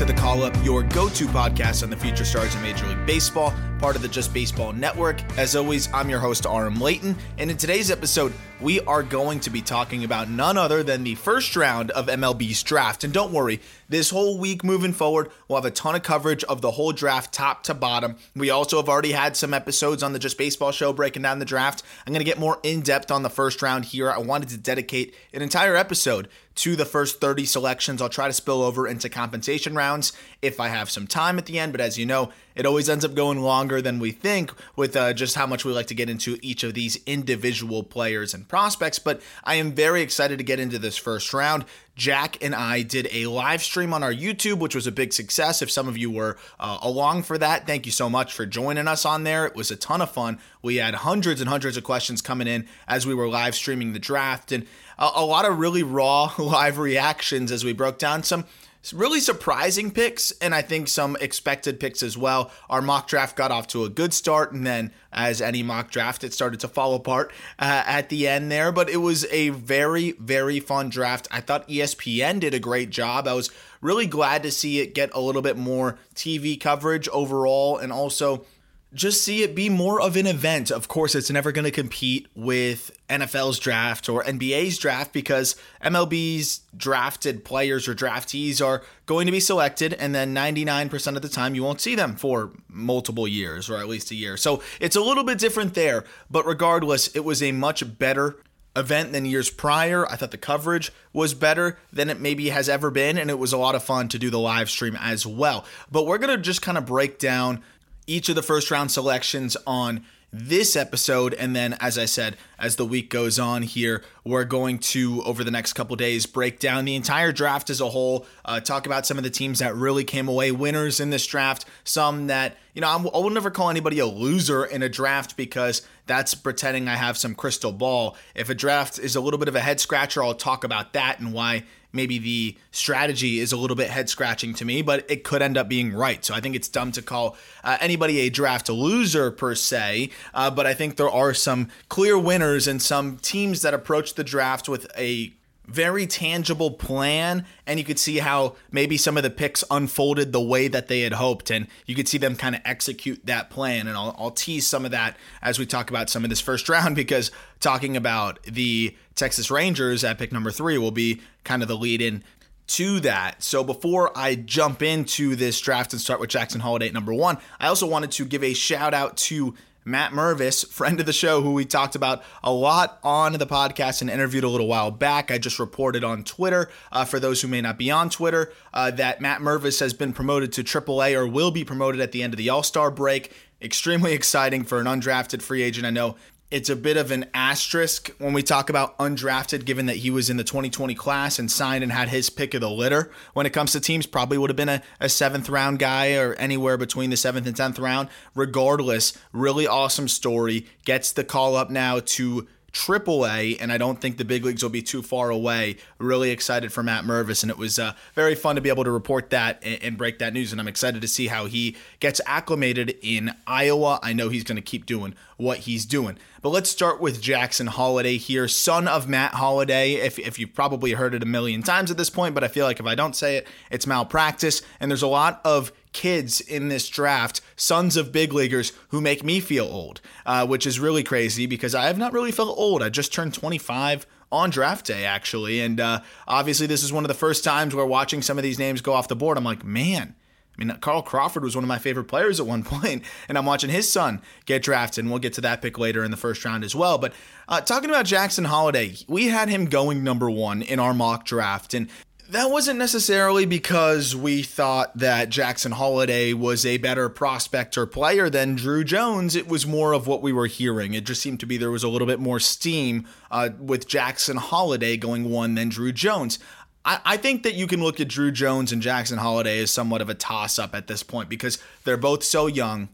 To the Call Up, your go to podcast on the future stars of Major League Baseball, part of the Just Baseball Network. As always, I'm your host, Aram Leighton, and in today's episode, we are going to be talking about none other than the first round of MLB's draft. And don't worry, this whole week moving forward, we'll have a ton of coverage of the whole draft, top to bottom. We also have already had some episodes on the Just Baseball show breaking down the draft. I'm going to get more in depth on the first round here. I wanted to dedicate an entire episode to the first 30 selections. I'll try to spill over into compensation rounds if I have some time at the end, but as you know, it always ends up going longer than we think with uh, just how much we like to get into each of these individual players and prospects. But I am very excited to get into this first round. Jack and I did a live stream on our YouTube, which was a big success. If some of you were uh, along for that, thank you so much for joining us on there. It was a ton of fun. We had hundreds and hundreds of questions coming in as we were live streaming the draft, and a, a lot of really raw live reactions as we broke down some really surprising picks and I think some expected picks as well. Our mock draft got off to a good start, and then, as any mock draft, it started to fall apart uh, at the end there. But it was a very, very fun draft. I thought ESPN did a great job. I was really glad to see it get a little bit more TV coverage overall, and also just see it be more of an event. Of course, it's never going to compete with NFL's draft or NBA's draft because MLB's drafted players or draftees are going to be selected, and then 99% of the time you won't see them for multiple years or at least a year. So it's a little bit different there, but regardless, it was a much better event than years prior. I thought the coverage was better than it maybe has ever been, and it was a lot of fun to do the live stream as well. But we're going to just kind of break down each of the first round selections on this episode. And then as i said as the week goes on here we're going to over the next couple days break down the entire draft as a whole uh, talk about some of the teams that really came away winners in this draft some that you know I'm, i will never call anybody a loser in a draft because that's pretending i have some crystal ball. If a draft is a little bit of a head scratcher i'll talk about that and why maybe the strategy is a little bit head scratching to me, but it could end up being right. So I think it's dumb to call uh, anybody a draft loser per se, uh, but I think there are some clear winners and some teams that approach the draft with a very tangible plan and you could see how maybe some of the picks unfolded the way that they had hoped and you could see them kind of execute that plan and I'll, I'll tease some of that as we talk about some of this first round because talking about the texas rangers at pick number three will be kind of the lead in to that. So before I jump into this draft and start with Jackson Holliday at number one, I also wanted to give a shout out to Matt Mervis, friend of the show, who we talked about a lot on the podcast and interviewed a little while back. I just reported on Twitter, uh, for those who may not be on Twitter, uh, that Matt Mervis has been promoted to AAA or will be promoted at the end of the All Star break. Extremely exciting for an undrafted free agent. I know it's a bit of an asterisk when we talk about undrafted, given that he was in the 2020 class and signed and had his pick of the litter. When it comes to teams, probably would have been a, a seventh round guy or anywhere between the seventh and 10th round. Regardless, really awesome story. Gets the call up now to Triple A, and I don't think the big leagues will be too far away. Really excited for Matt Mervis, and it was uh, very fun to be able to report that and, and, break that news. And I'm excited to see how he gets acclimated in Iowa. I know he's going to keep doing what he's doing. But let's start with Jackson Holliday here, son of Matt Holliday. If, if you've probably heard it a million times at this point, but I feel like if I don't say it, it's malpractice. And there's a lot of kids in this draft, sons of big leaguers, who make me feel old, uh, which is really crazy because I have not really felt old. I just turned 25 on draft day, actually. And uh, obviously, this is one of the first times where watching some of these names go off the board, I'm like, man, I mean, Carl Crawford was one of my favorite players at one point, and I'm watching his son get drafted, and we'll get to that pick later in the first round as well. But uh, talking about Jackson Holliday, we had him going number one in our mock draft, and that wasn't necessarily because we thought that Jackson Holliday was a better prospect or player than Drew Jones. It was more of what we were hearing. It just seemed to be there was a little bit more steam uh, with Jackson Holliday going one than Drew Jones. I, think that you can look at Drew Jones and Jackson Holliday as somewhat of a toss up at this point because they're both so young.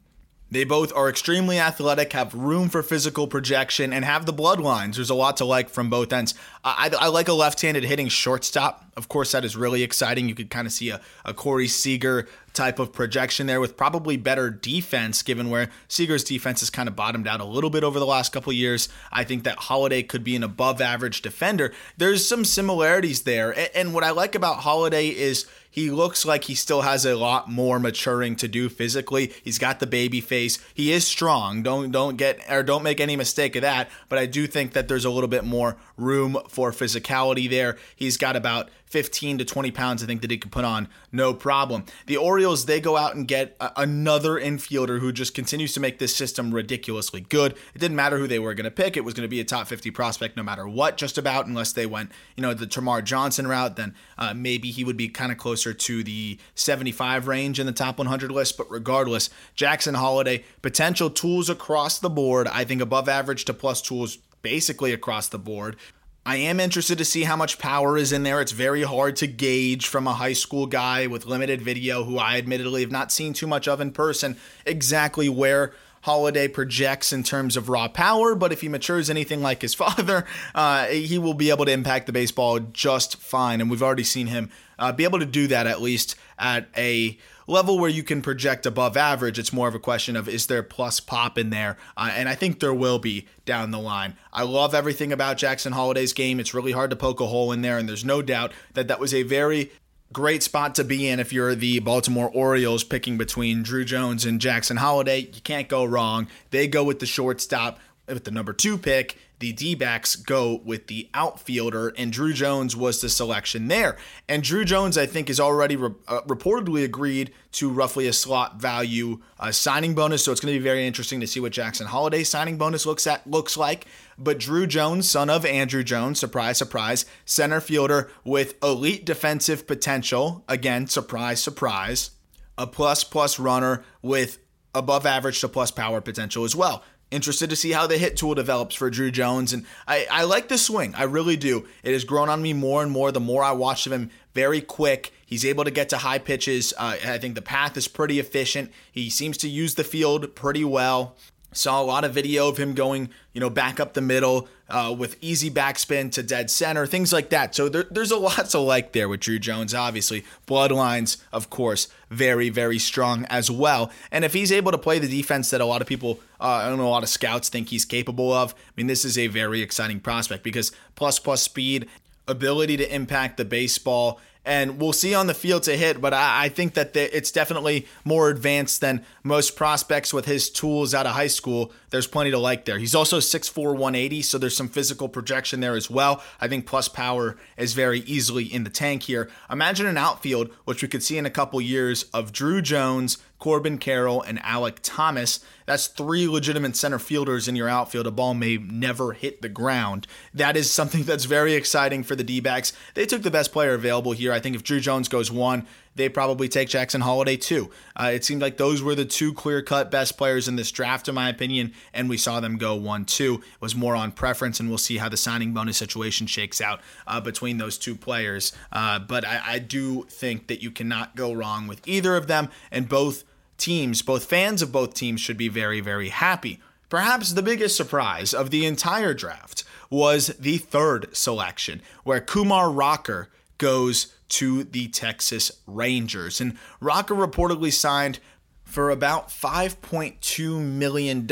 They both are extremely athletic, have room for physical projection, and have the bloodlines. There's a lot to like from both ends. I, I, I like a left handed hitting shortstop. Of course, that is really exciting. You could kind of see a, a Corey Seager type of projection there with probably better defense, given where Seager's defense has kind of bottomed out a little bit over the last couple years. I think that Holliday could be an above average defender. There's some similarities there. And, what I like about Holliday is he looks like he still has a lot more maturing to do physically. He's got the baby face. He is strong. Don't don't get or don't make any mistake of that. But I do think that there's a little bit more room for physicality there. He's got about 15 to 20 pounds, I think, that he could put on no problem. The Orioles, they go out and get a- another infielder who just continues to make this system ridiculously good. It didn't matter who they were going to pick, it was going to be a top 50 prospect no matter what, just about, unless they went, you know, the Termarr Johnson route, then uh, maybe he would be kind of closer to the 75 range in the top 100 list. But regardless, Jackson Holliday, potential tools across the board, I think above average to plus tools basically across the board. I am interested to see how much power is in there. It's very hard to gauge from a high school guy with limited video, who I admittedly have not seen too much of in person, exactly where Holliday projects in terms of raw power. But if he matures anything like his father, uh, he will be able to impact the baseball just fine. And we've already seen him uh, be able to do that at least at a level where you can project above average. It's more of a question of is there plus pop in there? Uh, and I think there will be down the line. I love everything about Jackson Holliday's game. It's really hard to poke a hole in there, and there's no doubt that that was a very great spot to be in if you're the Baltimore Orioles picking between Drew Jones and Jackson Holliday. You can't go wrong. They go with the shortstop with the number two pick the D backs go with the outfielder, and Drew Jones was the selection there. And Drew Jones, I think, is already re- uh, reportedly agreed to roughly a slot value uh, signing bonus. So it's going to be very interesting to see what Jackson Holliday's signing bonus looks at looks like. But Drew Jones, son of Andruw Jones, surprise, surprise, center fielder with elite defensive potential. Again, surprise, surprise. A plus plus runner with above average to plus power potential as well. Interested to see how the hit tool develops for Drew Jones. And I, I like the swing. I really do. It has grown on me more and more the more I watch him. Very quick. He's able to get to high pitches. Uh, I think the path is pretty efficient. He seems to use the field pretty well. Saw a lot of video of him going, you know, back up the middle uh, with easy backspin to dead center, things like that. So there, there's a lot to like there with Drew Jones, obviously. Bloodlines, of course, very, very strong as well. And if he's able to play the defense that a lot of people, uh, I don't know, a lot of scouts think he's capable of, I mean, this is a very exciting prospect because plus plus speed, ability to impact the baseball, and we'll see on the field to hit. But I, I think that the, it's definitely more advanced than most prospects with his tools out of high school. There's plenty to like there. He's also 6'4, 180, so there's some physical projection there as well. I think plus power is very easily in the tank here. Imagine an outfield, which we could see in a couple years, of Drew Jones, Corbin Carroll, and Alek Thomas. That's three legitimate center fielders in your outfield. A ball may never hit the ground. That is something that's very exciting for the D backs. They took the best player available here. I think if Drew Jones goes one, they probably take Jackson Holliday too. Uh, it seemed like those were the two clear cut best players in this draft, in my opinion, and we saw them go 1 2. It was more on preference, and we'll see how the signing bonus situation shakes out uh, between those two players. Uh, but I, I do think that you cannot go wrong with either of them, and both teams, both fans of both teams, should be very, very happy. Perhaps the biggest surprise of the entire draft was the third selection, where Kumar Rocker goes to the Texas Rangers. And Rocker reportedly signed for about $5.2 million,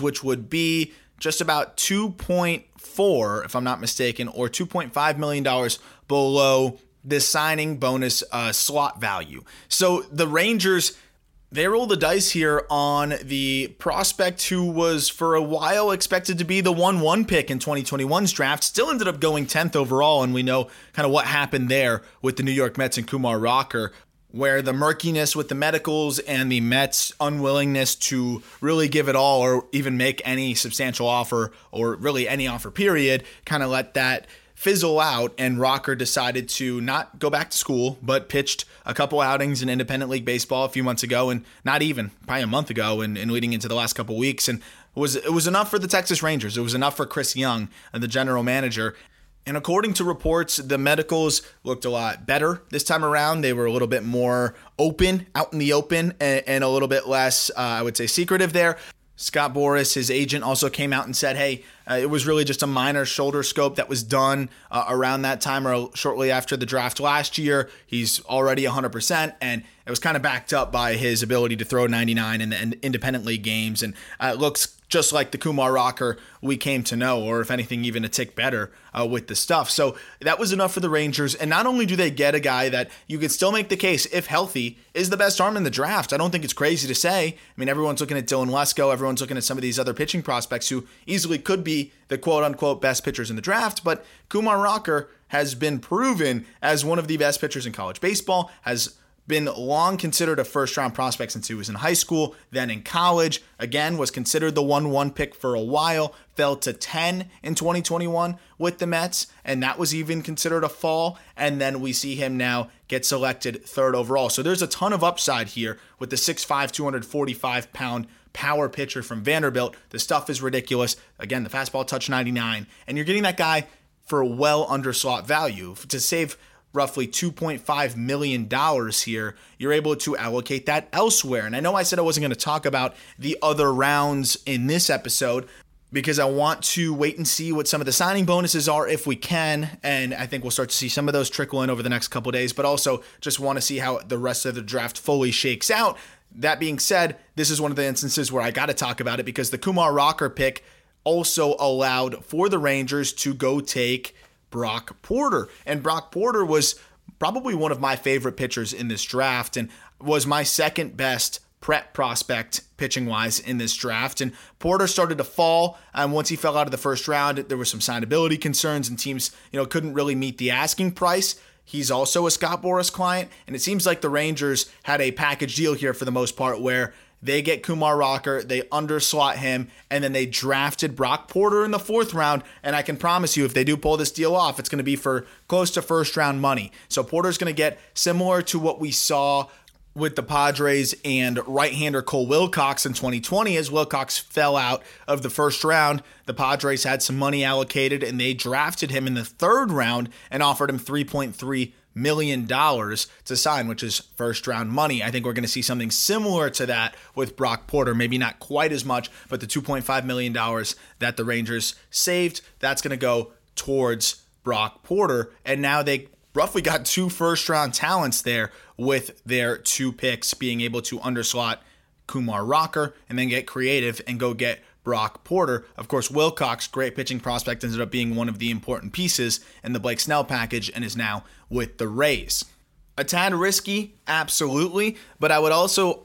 which would be just about 2.4, if I'm not mistaken, or $2.5 million below the signing bonus uh, slot value. So the Rangers they roll the dice here on the prospect who was for a while expected to be the 1 1 pick in 2021's draft, still ended up going 10th overall. And we know kind of what happened there with the New York Mets and Kumar Rocker, where the murkiness with the medicals and the Mets' unwillingness to really give it all or even make any substantial offer or really any offer, period, kind of let that fizzle out, and Rocker decided to not go back to school, but pitched a couple outings in independent league baseball a few months ago, and not even probably a month ago, and, and leading into the last couple weeks, and it was it was enough for the Texas Rangers. It was enough for Chris Young, uh, the general manager. And according to reports, the medicals looked a lot better this time around. They were a little bit more open, out in the open, and, and a little bit less, uh, I would say, secretive there. Scott Boras, his agent, also came out and said, hey, uh, it was really just a minor shoulder scope that was done uh, around that time or shortly after the draft last year. He's already 100%, and it was kind of backed up by his ability to throw 99 in the independent league games. And uh, it looks just like the Kumar Rocker we came to know, or if anything, even a tick better uh, with the stuff. So that was enough for the Rangers. And not only do they get a guy that you could still make the case, if healthy, is the best arm in the draft. I don't think it's crazy to say. I mean, everyone's looking at Dylan Lesko, everyone's looking at some of these other pitching prospects who easily could be the quote unquote best pitchers in the draft. But Kumar Rocker has been proven as one of the best pitchers in college baseball, has been long considered a first round prospect since he was in high school, then in college. Again, was considered the 1 1 pick for a while, fell to 10 in 2021 with the Mets, and that was even considered a fall. And then we see him now get selected third overall. So there's a ton of upside here with the 6'5, 245 pound power pitcher from Vanderbilt. The stuff is ridiculous. Again, the fastball touch 99, and you're getting that guy for well under slot value to save roughly $2.5 million here, you're able to allocate that elsewhere. And I know I said I wasn't going to talk about the other rounds in this episode because I want to wait and see what some of the signing bonuses are if we can. And I think we'll start to see some of those trickle in over the next couple days, but also just want to see how the rest of the draft fully shakes out. That being said, this is one of the instances where I got to talk about it because the Kumar Rocker pick also allowed for the Rangers to go take Brock Porter. And Brock Porter was probably one of my favorite pitchers in this draft and was my second best prep prospect pitching wise in this draft. And Porter started to fall. And once he fell out of the first round, there were some signability concerns and teams, you know, couldn't really meet the asking price. He's also a Scott Boras client. And it seems like the Rangers had a package deal here for the most part where they get Kumar Rocker, they underslot him, and then they drafted Brock Porter in the fourth round. And I can promise you, if they do pull this deal off, it's going to be for close to first round money. So Porter's going to get similar to what we saw with the Padres and right-hander Cole Wilcox in 2020 as Wilcox fell out of the first round. The Padres had some money allocated and they drafted him in the third round and offered him 3.3 million dollars to sign, which is first round money. I think we're going to see something similar to that with Brock Porter. Maybe not quite as much, but the 2.5 million dollars that the Rangers saved, that's going to go towards Brock Porter. And now they roughly got two first round talents there with their two picks being able to underslot Kumar Rocker and then get creative and go get Brock Porter. Of course, Wilcox, great pitching prospect, ended up being one of the important pieces in the Blake Snell package and is now with the Rays. A tad risky, absolutely, but I would also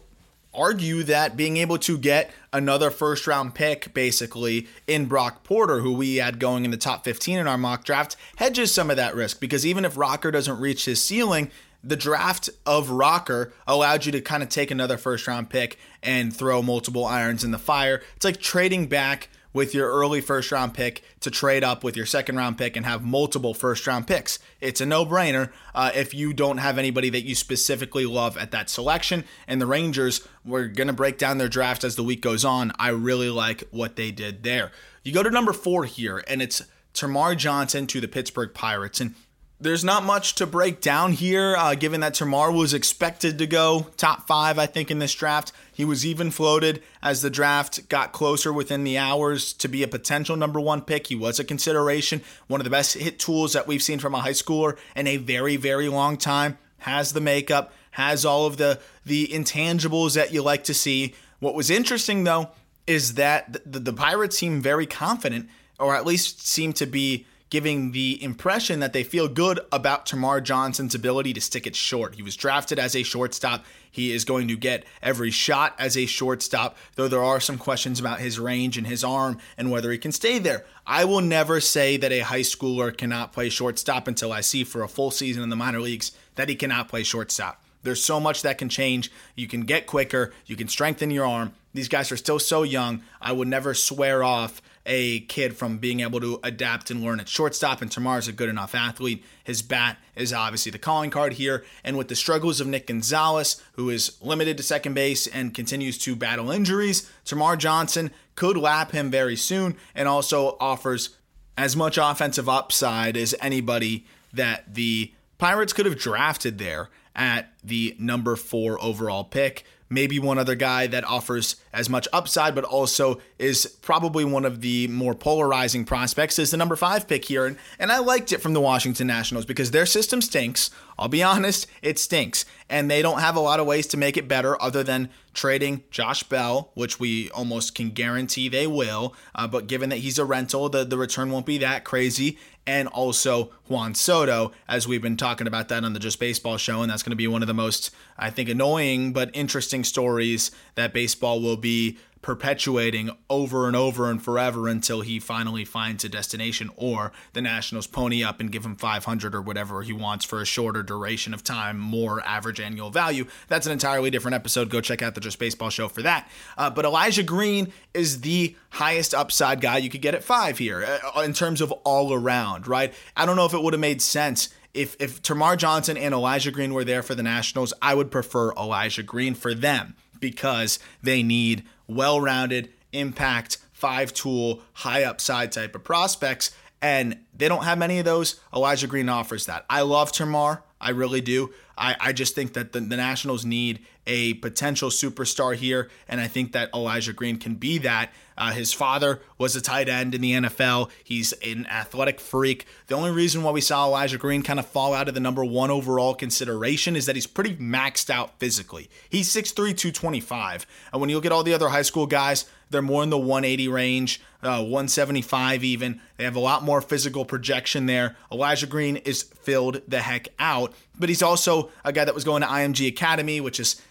argue that being able to get another first round pick basically in Brock Porter, who we had going in the top 15 in our mock draft, hedges some of that risk because even if Rocker doesn't reach his ceiling, the draft of Rocker allowed you to kind of take another first round pick and throw multiple irons in the fire. It's like trading back with your early first round pick to trade up with your second round pick and have multiple first round picks. It's a no brainer uh, if you don't have anybody that you specifically love at that selection. And the Rangers, we're going to break down their draft as the week goes on. I really like what they did there. You go to number four here, and it's Termarr Johnson to the Pittsburgh Pirates. And there's not much to break down here, uh, given that Termarr was expected to go top five, I think, in this draft. He was even floated as the draft got closer within the hours to be a potential number one pick. He was a consideration, one of the best hit tools that we've seen from a high schooler in a very, very long time. Has the makeup, has all of the the intangibles that you like to see. What was interesting though is that the, the Pirates seem very confident, or at least seem to be giving the impression that they feel good about Termarr Johnson's ability to stick it short. He was drafted as a shortstop. He is going to get every shot as a shortstop, though there are some questions about his range and his arm and whether he can stay there. I will never say that a high schooler cannot play shortstop until I see for a full season in the minor leagues that he cannot play shortstop. There's so much that can change. You can get quicker, you can strengthen your arm. These guys are still so young. I would never swear off a kid from being able to adapt and learn at shortstop, and Termarr is a good enough athlete. His bat is obviously the calling card here, and with the struggles of Nick Gonzalez, who is limited to second base and continues to battle injuries, Termarr Johnson could lap him very soon and also offers as much offensive upside as anybody that the Pirates could have drafted there at the number four overall pick maybe one other guy that offers as much upside, but also is probably one of the more polarizing prospects is the number five pick here. And, and I liked it from the Washington Nationals because their system stinks. I'll be honest, it stinks. And they don't have a lot of ways to make it better other than trading Josh Bell, which we almost can guarantee they will. Uh, but given that he's a rental, the, the return won't be that crazy and also Juan Soto, as we've been talking about that on the Just Baseball show. And that's going to be one of the most, I think, annoying but interesting stories that baseball will be perpetuating over and over and forever until he finally finds a destination or the Nationals pony up and give him 500 or whatever he wants for a shorter duration of time, more average annual value. That's an entirely different episode. Go check out the Just Baseball show for that. Uh, but Elijah Green is the highest upside guy you could get at five here uh, in terms of all around, right? I don't know if it would have made sense if if Termarr Johnson and Elijah Green were there for the Nationals, I would prefer Elijah Green for them because they need well rounded, impact, five tool, high upside type of prospects. And they don't have many of those. Elijah Green offers that. I love Termarr. I really do. I, I just think that the, the Nationals need a potential superstar here, and I think that Elijah Green can be that. Uh, his father was a tight end in the NFL. He's an athletic freak. The only reason why we saw Elijah Green kind of fall out of the number one overall consideration is that he's pretty maxed out physically. He's 6'3, 225. And when you look at all the other high school guys, they're more in the 180 range, uh, 175 even. They have a lot more physical projection there. Elijah Green is filled the heck out, but he's also a guy that was going to IMG Academy, which is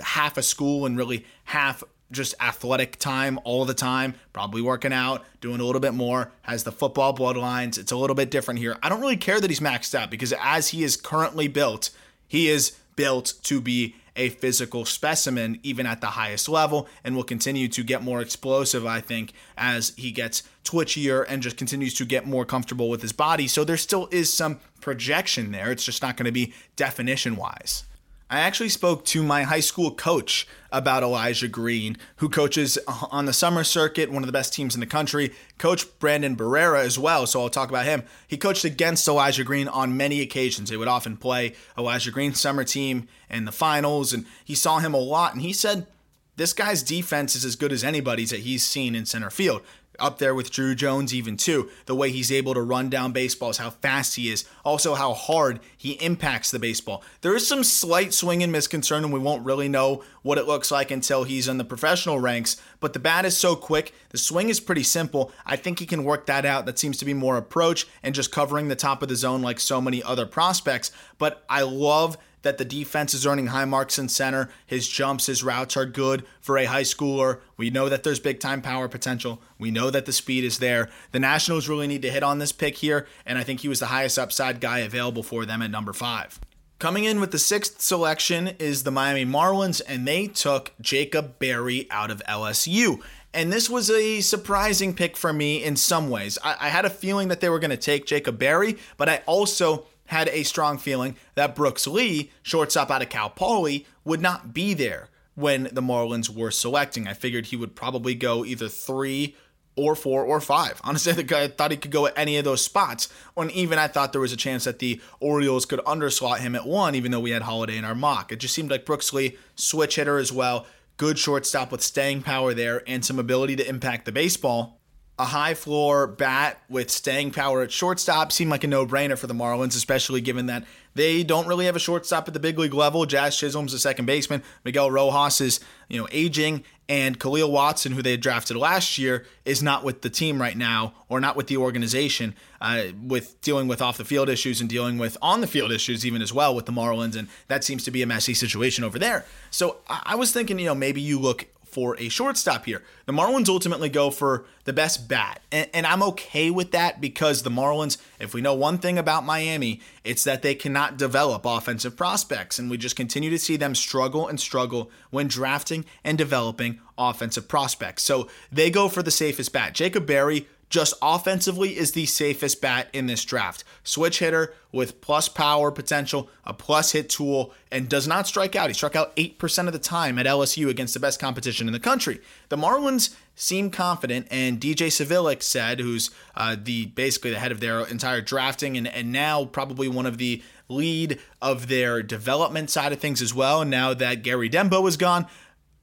half a school and really half just athletic time all the time, probably working out, doing a little bit more, has the football bloodlines. It's a little bit different here. I don't really care that he's maxed out because as he is currently built, he is built to be a physical specimen, even at the highest level, and will continue to get more explosive, I think, as he gets twitchier and just continues to get more comfortable with his body. So there still is some projection there. It's just not going to be definition wise. I actually spoke to my high school coach about Elijah Green, who coaches on the summer circuit, one of the best teams in the country. Coach Brandon Barrera as well, so I'll talk about him. He coached against Elijah Green on many occasions. They would often play Elijah Green's summer team in the finals, and he saw him a lot, and he said this guy's defense is as good as anybody's that he's seen in center field up there with Drew Jones, even too. The way he's able to run down baseballs, how fast he is, also how hard he impacts the baseball. There is some slight swing and miss concern, and we won't really know what it looks like until he's in the professional ranks. But the bat is so quick, the swing is pretty simple. I think he can work that out. That seems to be more approach and just covering the top of the zone like so many other prospects. But I love that the defense is earning high marks in center. His jumps, his routes are good for a high schooler. We know that there's big time power potential. We know that the speed is there. The Nationals really need to hit on this pick here, and I think he was the highest upside guy available for them at number five. Coming in with the sixth selection is the Miami Marlins, and they took Jacob Berry out of LSU. And this was a surprising pick for me in some ways. I, I had a feeling that they were going to take Jacob Berry, but I also had a strong feeling that Brooks Lee, shortstop out of Cal Poly, would not be there when the Marlins were selecting. I figured he would probably go either three or four or five. Honestly, the guy thought he could go at any of those spots. When even I thought there was a chance that the Orioles could underslot him at one, even though we had Holliday in our mock. It just seemed like Brooks Lee, switch hitter as well, good shortstop with staying power there and some ability to impact the baseball a high floor bat with staying power at shortstop seemed like a no brainer for the Marlins, especially given that they don't really have a shortstop at the big league level. Jazz Chisholm's a second baseman. Miguel Rojas is, you know, aging. And Kahlil Watson, who they drafted last year, is not with the team right now or not with the organization, uh, with dealing with off the field issues and dealing with on the field issues, even as well with the Marlins. And that seems to be a messy situation over there. So I was thinking, you know, maybe you look for a shortstop here. The Marlins ultimately go for the best bat. And, and, I'm okay with that because the Marlins, if we know one thing about Miami, it's that they cannot develop offensive prospects. And we just continue to see them struggle and struggle when drafting and developing offensive prospects. So they go for the safest bat. Jacob Berry just offensively is the safest bat in this draft. Switch hitter with plus power potential, a plus hit tool, and does not strike out. He struck out 8% of the time at LSU against the best competition in the country. The Marlins seem confident, and DJ Svihlik said, who's uh, the basically the head of their entire drafting and, and now probably one of the lead of their development side of things as well. Now that Gary Denbo is gone,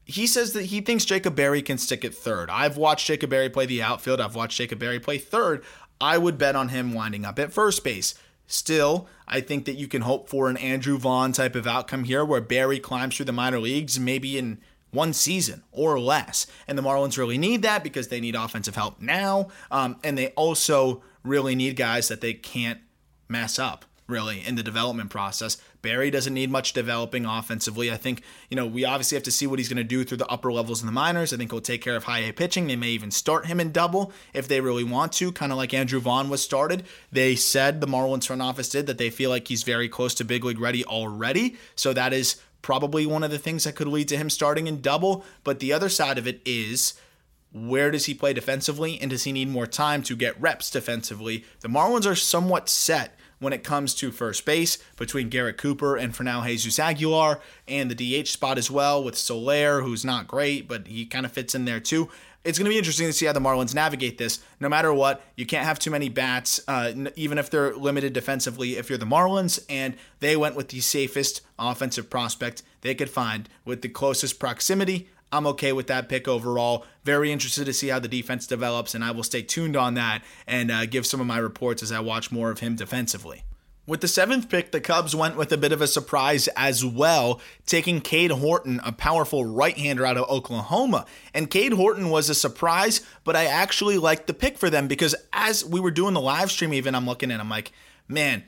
he says that he thinks Jacob Berry can stick at third. I've watched Jacob Berry play the outfield. I've watched Jacob Berry play third. I would bet on him winding up at first base. Still, I think that you can hope for an Andrew Vaughn type of outcome here where Berry climbs through the minor leagues maybe in one season or less. And the Marlins really need that because they need offensive help now. Um, and they also really need guys that they can't mess up really in the development process. Berry doesn't need much developing offensively. I think, you know, we obviously have to see what he's going to do through the upper levels in the minors. I think he'll take care of high A pitching. They may even start him in double if they really want to, kind of like Andrew Vaughn was started. They said the Marlins front office did that they feel like he's very close to big league ready already. So that is probably one of the things that could lead to him starting in double. But the other side of it is where does he play defensively and does he need more time to get reps defensively? The Marlins are somewhat set when it comes to first base between Garrett Cooper and for now Jesus Aguilar, and the DH spot as well with Soler, who's not great, but he kind of fits in there too. It's going to be interesting to see how the Marlins navigate this. No matter what, you can't have too many bats, uh, even if they're limited defensively. If you're the Marlins and they went with the safest offensive prospect they could find with the closest proximity, I'm okay with that pick overall. Very interested to see how the defense develops, and I will stay tuned on that and uh, give some of my reports as I watch more of him defensively. With the seventh pick, the Cubs went with a bit of a surprise as well, taking Cade Horton, a powerful right hander out of Oklahoma. And Cade Horton was a surprise, but I actually liked the pick for them because as we were doing the live stream, even I'm looking at, I'm like, man,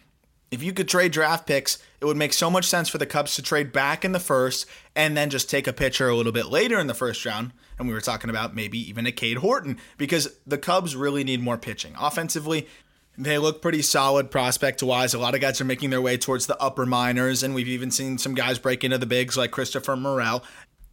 if you could trade draft picks, it would make so much sense for the Cubs to trade back in the first and then just take a pitcher a little bit later in the first round. And we were talking about maybe even a Cade Horton because the Cubs really need more pitching. Offensively, they look pretty solid prospect wise. A lot of guys are making their way towards the upper minors, and we've even seen some guys break into the bigs like Christopher Morel.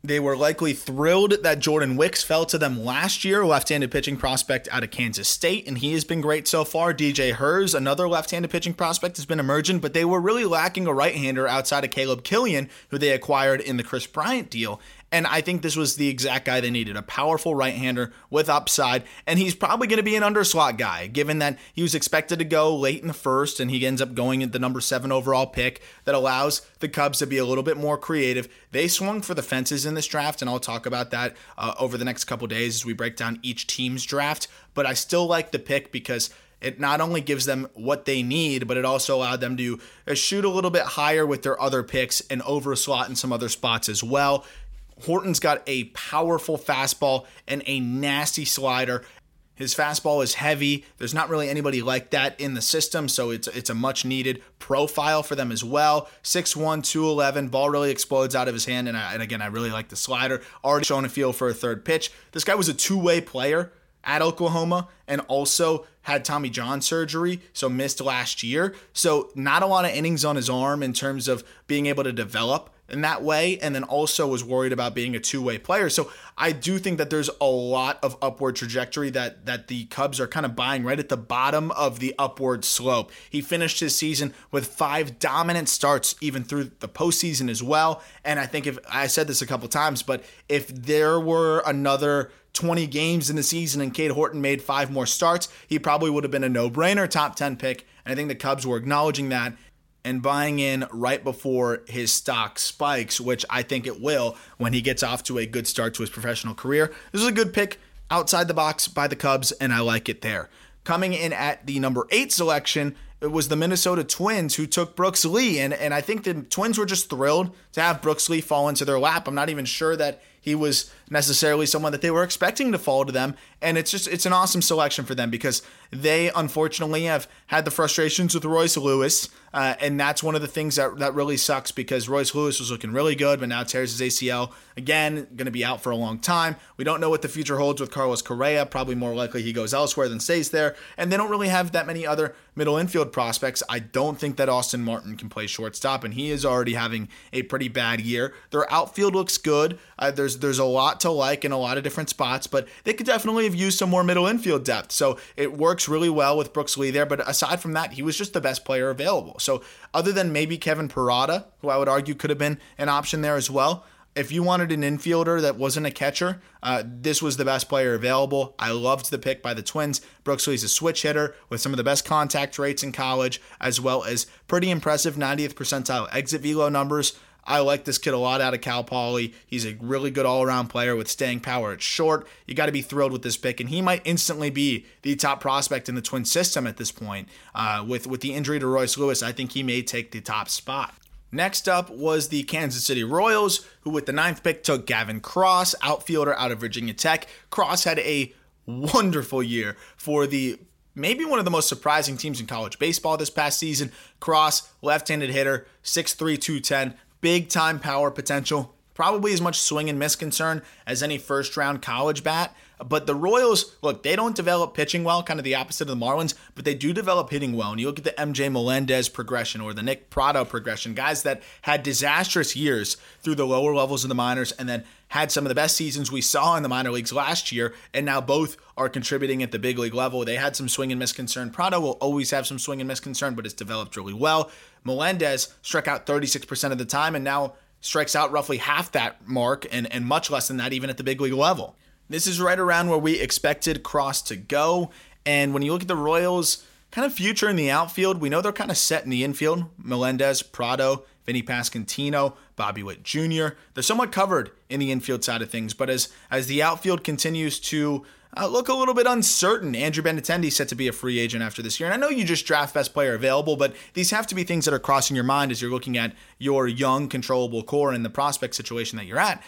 They were likely thrilled that Jordan Wicks fell to them last year, left-handed pitching prospect out of Kansas State, and he has been great so far. DJ Herz, another left-handed pitching prospect, has been emerging, but they were really lacking a right-hander outside of Caleb Kilian, who they acquired in the Kris Bryant deal. And I think this was the exact guy they needed a powerful right hander with upside. And he's probably going to be an underslot guy, given that he was expected to go late in the first and he ends up going at the number seven overall pick that allows the Cubs to be a little bit more creative. They swung for the fences in this draft, and I'll talk about that uh, over the next couple days as we break down each team's draft. But I still like the pick because it not only gives them what they need, but it also allowed them to shoot a little bit higher with their other picks and overslot in some other spots as well. Horton's got a powerful fastball and a nasty slider. His fastball is heavy. There's not really anybody like that in the system, so it's it's a much needed profile for them as well. 6'1, 211, ball really explodes out of his hand, and, I, and again, I really like the slider. Already showing a feel for a third pitch. This guy was a two way player at Oklahoma and also had Tommy John surgery, so missed last year. So, not a lot of innings on his arm in terms of being able to develop in that way, and then also was worried about being a two-way player. So I do think that there's a lot of upward trajectory that that the Cubs are kind of buying right at the bottom of the upward slope. He finished his season with five dominant starts, even through the postseason as well. And I think if I said this a couple times, but if there were another 20 games in the season and Cade Horton made five more starts, he probably would have been a no-brainer top 10 pick. And I think the Cubs were acknowledging that and buying in right before his stock spikes, which I think it will when he gets off to a good start to his professional career. This is a good pick outside the box by the Cubs, and I like it there. Coming in at the number eight selection, it was the Minnesota Twins who took Brooks Lee, and, and I think the Twins were just thrilled to have Brooks Lee fall into their lap. I'm not even sure that he was necessarily someone that they were expecting to fall to them. And it's just it's an awesome selection for them because they unfortunately have had the frustrations with Royce Lewis, uh, and that's one of the things that that really sucks because Royce Lewis was looking really good, but now tears his ACL again, going to be out for a long time. We don't know what the future holds with Carlos Correa. Probably more likely he goes elsewhere than stays there, and they don't really have that many other middle infield prospects. I don't think that Austin Martin can play shortstop, and he is already having a pretty bad year. Their outfield looks good. Uh, there's there's a lot to like in a lot of different spots, but they could definitely have used some more middle infield depth. So it works really well with Brooks Lee there. But aside from that, he was just the best player available. So other than maybe Kevin Parada, who I would argue could have been an option there as well. If you wanted an infielder that wasn't a catcher, uh, this was the best player available. I loved the pick by the Twins. Brooks Lee's a switch hitter with some of the best contact rates in college, as well as pretty impressive 90th percentile exit velo numbers. I like this kid a lot out of Cal Poly. He's a really good all around player with staying power at short. You got to be thrilled with this pick, and he might instantly be the top prospect in the Twin system at this point. Uh, with with the injury to Royce Lewis, I think he may take the top spot. Next up was the Kansas City Royals, who with the ninth pick took Gavin Cross, outfielder out of Virginia Tech. Cross had a wonderful year for the maybe one of the most surprising teams in college baseball this past season. Cross, left handed hitter, 6'3, 210, big time power potential, probably as much swing and miss concern as any first round college bat. But the Royals, look, they don't develop pitching well, kind of the opposite of the Marlins, but they do develop hitting well. And you look at the MJ Melendez progression or the Nick Pratto progression, guys that had disastrous years through the lower levels of the minors and then had some of the best seasons we saw in the minor leagues last year, and now both are contributing at the big league level. They had some swing and miss concern. Pratto will always have some swing and miss concern, but it's developed really well. Melendez struck out 36% of the time and now strikes out roughly half that mark and, and much less than that even at the big league level. This is right around where we expected Cross to go. And when you look at the Royals, kind of future in the outfield, we know they're kind of set in the infield. Melendez, Pratto, Vinny Pasquantino, Bobby Witt Jr. They're somewhat covered in the infield side of things, but as as the outfield continues to uh, look a little bit uncertain. Andrew Benintendi set to be a free agent after this year. And I know you just draft best player available, but these have to be things that are crossing your mind as you're looking at your young, controllable core and the prospect situation that you're at.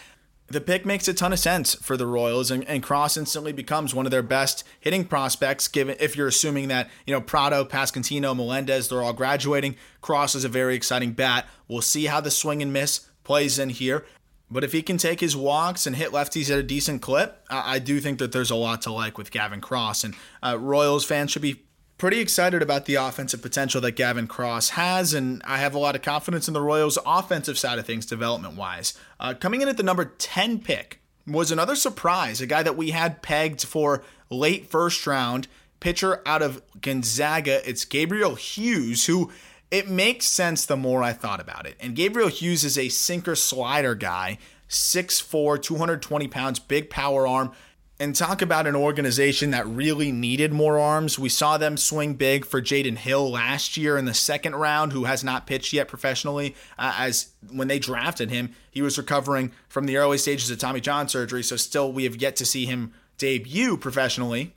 The pick makes a ton of sense for the Royals, and, and, Cross instantly becomes one of their best hitting prospects. Given if you're assuming that you know Pratto, Pasquantino, Melendez, they're all graduating, Cross is a very exciting bat. We'll see how the swing and miss plays in here. But if he can take his walks and hit lefties at a decent clip, I, I do think that there's a lot to like with Gavin Cross. And uh, Royals fans should be pretty excited about the offensive potential that Gavin Cross has, and I have a lot of confidence in the Royals' offensive side of things, development wise. Uh, coming in at the number 10 pick was another surprise, a guy that we had pegged for late first round, pitcher out of Gonzaga. It's Gabriel Hughes, who it makes sense the more I thought about it. And Gabriel Hughes is a sinker slider guy, 6'4, 220 pounds, big power arm. And talk about an organization that really needed more arms. We saw them swing big for Jaden Hill last year in the second round, who has not pitched yet professionally. Uh, as when they drafted him, he was recovering from the early stages of Tommy John surgery. So, still, we have yet to see him debut professionally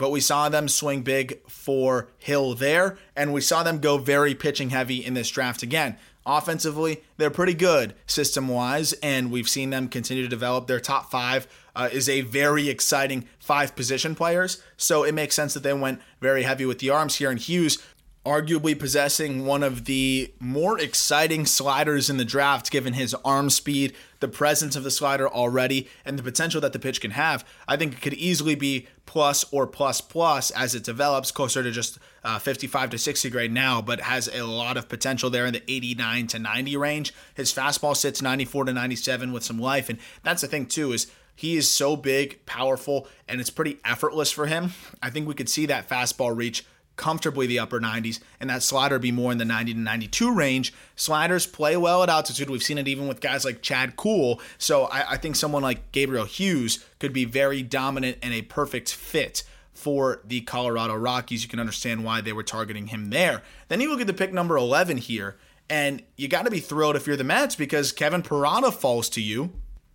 but we saw them swing big for Hill there, and we saw them go very pitching heavy in this draft again. Offensively, they're pretty good system wise, and we've seen them continue to develop. Their top five uh, is a very exciting five position players, so it makes sense that they went very heavy with the arms here. And Hughes arguably possessing one of the more exciting sliders in the draft, given his arm speed, the presence of the slider already, and the potential that the pitch can have. I think it could easily be plus or plus plus as it develops closer to just uh, 55 to 60 grade now, but has a lot of potential there in the 89 to 90 range. His fastball sits 94 to 97 with some life, and that's the thing too is he is so big, powerful, and it's pretty effortless for him. I think we could see that fastball reach comfortably the upper 90s, and that slider be more in the 90 to 92 range. Sliders play well at altitude. We've seen it even with guys like Chad Kuhl. So I, I think someone like Gabriel Hughes could be very dominant and a perfect fit for the Colorado Rockies. You can understand why they were targeting him there. Then you look at the pick number 11 here, and you got to be thrilled if you're the Mets because Kevin Parada falls to you.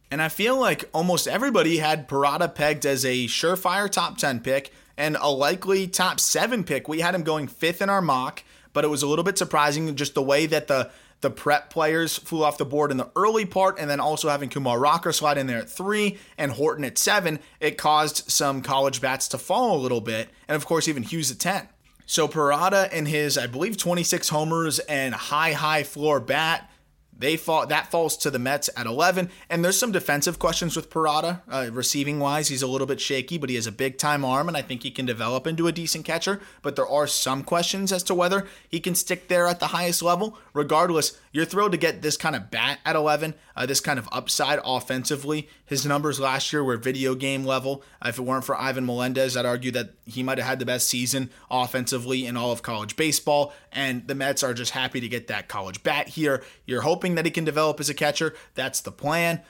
And I feel like almost everybody had Parada pegged as a surefire top 10 pick and a likely top seven pick. We had him going fifth in our mock, but it was a little bit surprising just the way that the the prep players flew off the board in the early part, and then also having Kumar Rocker slide in there at three and Horton at seven, it caused some college bats to fall a little bit, and of course even Hughes at ten. So Parada and his, I believe, 26 homers and high high floor bat they fall that falls to the Mets at 11, and there's some defensive questions with Parada. Uh, receiving wise, he's a little bit shaky, but he has a big time arm, and I think he can develop into a decent catcher. But there are some questions as to whether he can stick there at the highest level. Regardless, you're thrilled to get this kind of bat at 11, uh, this kind of upside offensively. His numbers last year were video game level. Uh, if it weren't for Ivan Melendez, I'd argue that he might have had the best season offensively in all of college baseball, and the Mets are just happy to get that college bat here. You're hoping that he can develop as a catcher. That's the plan.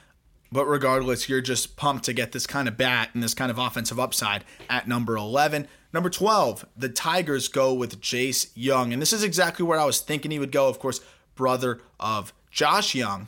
But regardless, you're just pumped to get this kind of bat and this kind of offensive upside at number 11. Number 12, the Tigers go with Jace Jung. And this is exactly where I was thinking he would go. Of course, brother of Josh Jung.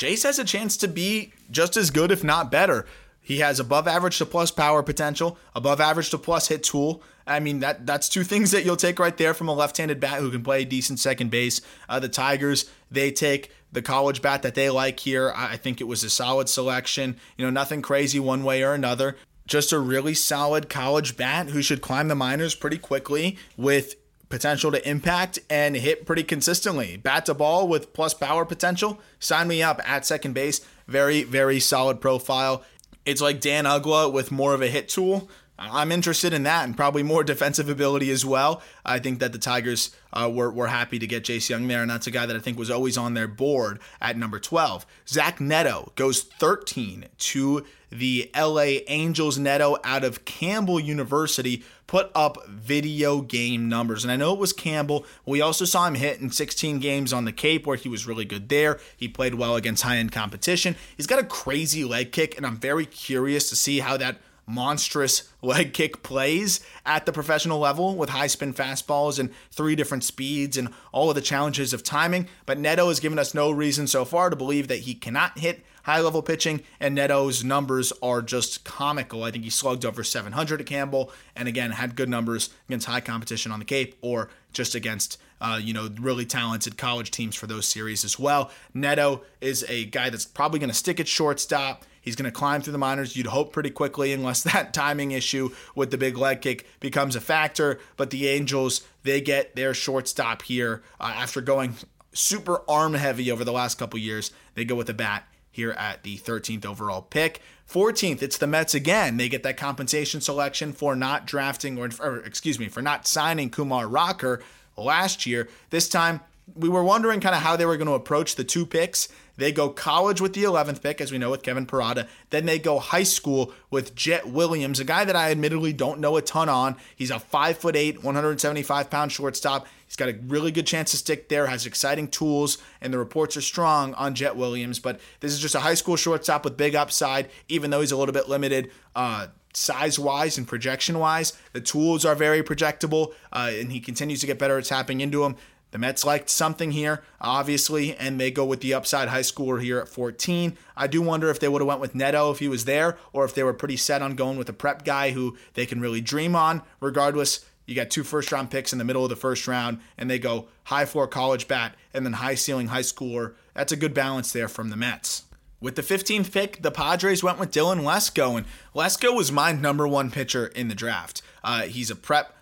Jace has a chance to be just as good, if not better. He has above average to plus power potential, above average to plus hit tool. I mean that that's two things that you'll take right there from a left-handed bat who can play decent second base. Uh, the Tigers they take the college bat that they like here. I think it was a solid selection. You know, nothing crazy one way or another. Just a really solid college bat who should climb the minors pretty quickly with potential to impact and hit pretty consistently. Bat to ball with plus power potential. Sign me up at second base. Very, very solid profile. It's like Dan Uggla with more of a hit tool. I'm interested in that and probably more defensive ability as well. I think that the Tigers uh, were, were happy to get Jace Jung there, and that's a guy that I think was always on their board at number 12. Zach Neto goes 13 to the LA Angels. Neto out of Campbell University put up video game numbers. And I know it was Campbell. We also saw him hit in 16 games on the Cape where he was really good there. He played well against high end competition. He's got a crazy leg kick, and I'm very curious to see how that monstrous leg kick plays at the professional level with high spin fastballs and three different speeds and all of the challenges of timing. But Neto has given us no reason so far to believe that he cannot hit high level pitching, and Neto's numbers are just comical. I think he slugged over 700 at Campbell, and again, had good numbers against high competition on the Cape or just against. Uh, you know, really talented college teams for those series as well. Neto is a guy that's probably going to stick at shortstop. He's going to climb through the minors, you'd hope pretty quickly, unless that timing issue with the big leg kick becomes a factor. But the Angels, they get their shortstop here uh, after going super arm heavy over the last couple years. They go with a bat here at the 13th overall pick. 14th, it's the Mets again. They get that compensation selection for not drafting, or, or excuse me, for not signing Kumar Rocker last year. This time, we were wondering kind of how they were going to approach the two picks. They go college with the 11th pick, as we know with Kevin Parada. Then they go high school with Jett Williams, a guy that I admittedly don't know a ton on. He's a 5'8, 175 pound shortstop. He's got a really good chance to stick there, has exciting tools, and the reports are strong on Jett Williams. But this is just a high school shortstop with big upside, even though he's a little bit limited. Uh, size wise and projection wise. The tools are very projectable, uh, and he continues to get better at tapping into them. The Mets liked something here, obviously, and they go with the upside high schooler here at 14. I do wonder if they would have went with Neto if he was there, or if they were pretty set on going with a prep guy who they can really dream on. Regardless, you got two first round picks in the middle of the first round, and they go high floor college bat and then high ceiling high schooler. That's a good balance there from the Mets. With the 15th pick, the Padres went with Dylan Lesko, and Lesko was my number one pitcher in the draft. Uh, he's a prep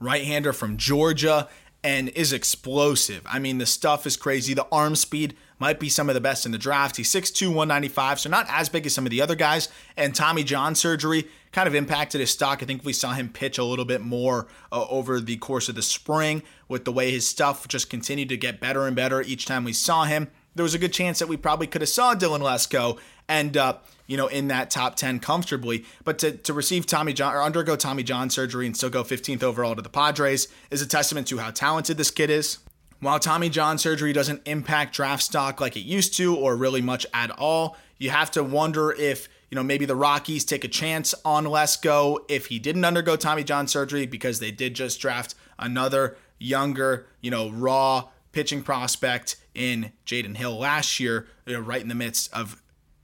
right hander from Georgia and is explosive. I mean, the stuff is crazy. The arm speed might be some of the best in the draft. He's 6'2, 195, so not as big as some of the other guys. And Tommy John surgery kind of impacted his stock. I think we saw him pitch a little bit more uh, over the course of the spring with the way his stuff just continued to get better and better each time we saw him. There was a good chance that we probably could have saw Dylan Lesko end up, you know, in that top 10 comfortably. But to, to receive Tommy John or undergo Tommy John surgery and still go 15th overall to the Padres is a testament to how talented this kid is. While Tommy John surgery doesn't impact draft stock like it used to or really much at all, you have to wonder if, you know, maybe the Rockies take a chance on Lesko if he didn't undergo Tommy John surgery because they did just draft another younger, you know, raw pitching prospect in Jaden Hill last year, you know, right in the midst of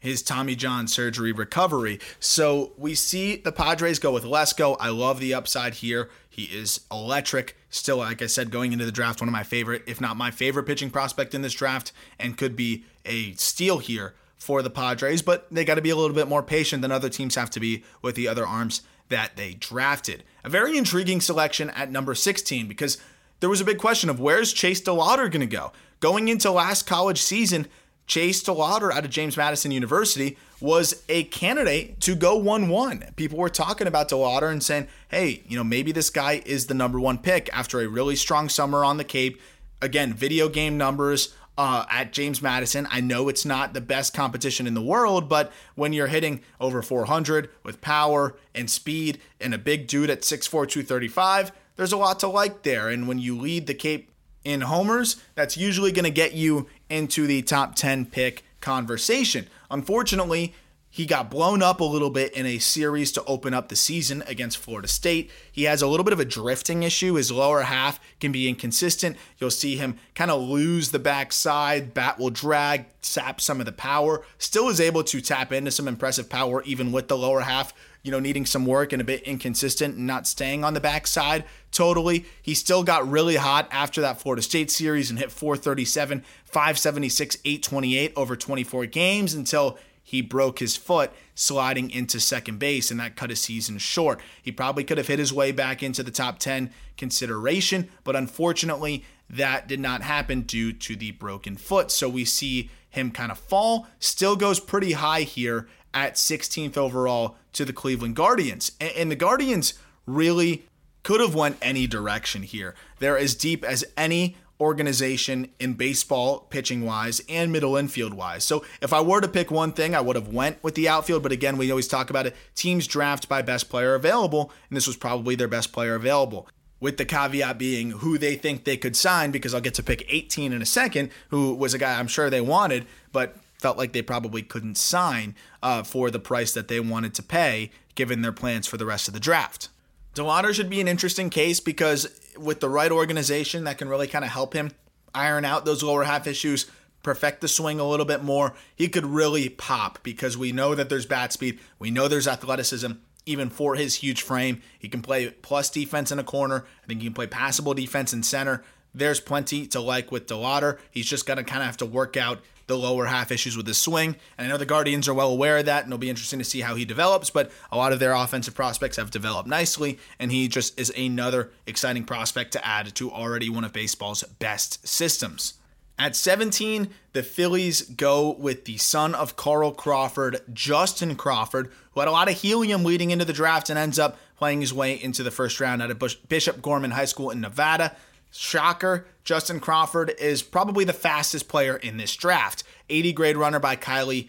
his Tommy John surgery recovery. So we see the Padres go with Lesko. I love the upside here. He is electric. Still, like I said, going into the draft, one of my favorite, if not my favorite pitching prospect in this draft, and could be a steal here for the Padres. But they got to be a little bit more patient than other teams have to be with the other arms that they drafted. A very intriguing selection at number 16 because there was a big question of where's Chase DeLauter going to go? Going into last college season, Chase DeLauter out of James Madison University was a candidate to go 1 1. People were talking about DeLauter and saying, hey, you know, maybe this guy is the number one pick after a really strong summer on the Cape. Again, video game numbers uh, at James Madison. I know it's not the best competition in the world, but when you're hitting over 400 with power and speed and a big dude at 6'4, 235, there's a lot to like there. And when you lead the Cape in homers, that's usually going to get you into the top 10 pick conversation. Unfortunately, he got blown up a little bit in a series to open up the season against Florida State. He has a little bit of a drifting issue. His lower half can be inconsistent. You'll see him kind of lose the backside. Bat will drag, sap some of the power. Still is able to tap into some impressive power even with the lower half you know, needing some work and a bit inconsistent and not staying on the backside totally. He still got really hot after that Florida State series and hit 437, 576, 828 over 24 games until he broke his foot sliding into second base, and that cut his season short. He probably could have hit his way back into the top 10 consideration, but unfortunately, that did not happen due to the broken foot. So we see him kind of fall, still goes pretty high here at 16th overall to the Cleveland Guardians. And the Guardians really could have went any direction here. They're as deep as any organization in baseball pitching wise and middle infield wise. So if I were to pick one thing, I would have went with the outfield, but again, we always talk about it. Teams draft by best player available, and this was probably their best player available. With the caveat being who they think they could sign, because I'll get to pick 18 in a second, who was a guy I'm sure they wanted, but felt like they probably couldn't sign uh, for the price that they wanted to pay given their plans for the rest of the draft. DeLauter should be an interesting case because with the right organization that can really kind of help him iron out those lower half issues, perfect the swing a little bit more, he could really pop because we know that there's bat speed, we know there's athleticism. Even for his huge frame, he can play plus defense in a corner. I think he can play passable defense in center. There's plenty to like with DeLauter. He's just going to kind of have to work out the lower half issues with his swing. And I know the Guardians are well aware of that, and it'll be interesting to see how he develops. But a lot of their offensive prospects have developed nicely, and he just is another exciting prospect to add to already one of baseball's best systems. At 17, the Phillies go with the son of Carl Crawford, Justin Crawford, who had a lot of helium leading into the draft and ends up playing his way into the first round at a Bishop Gorman High School in Nevada. Shocker, Justin Crawford is probably the fastest player in this draft. 80 grade runner by Kiley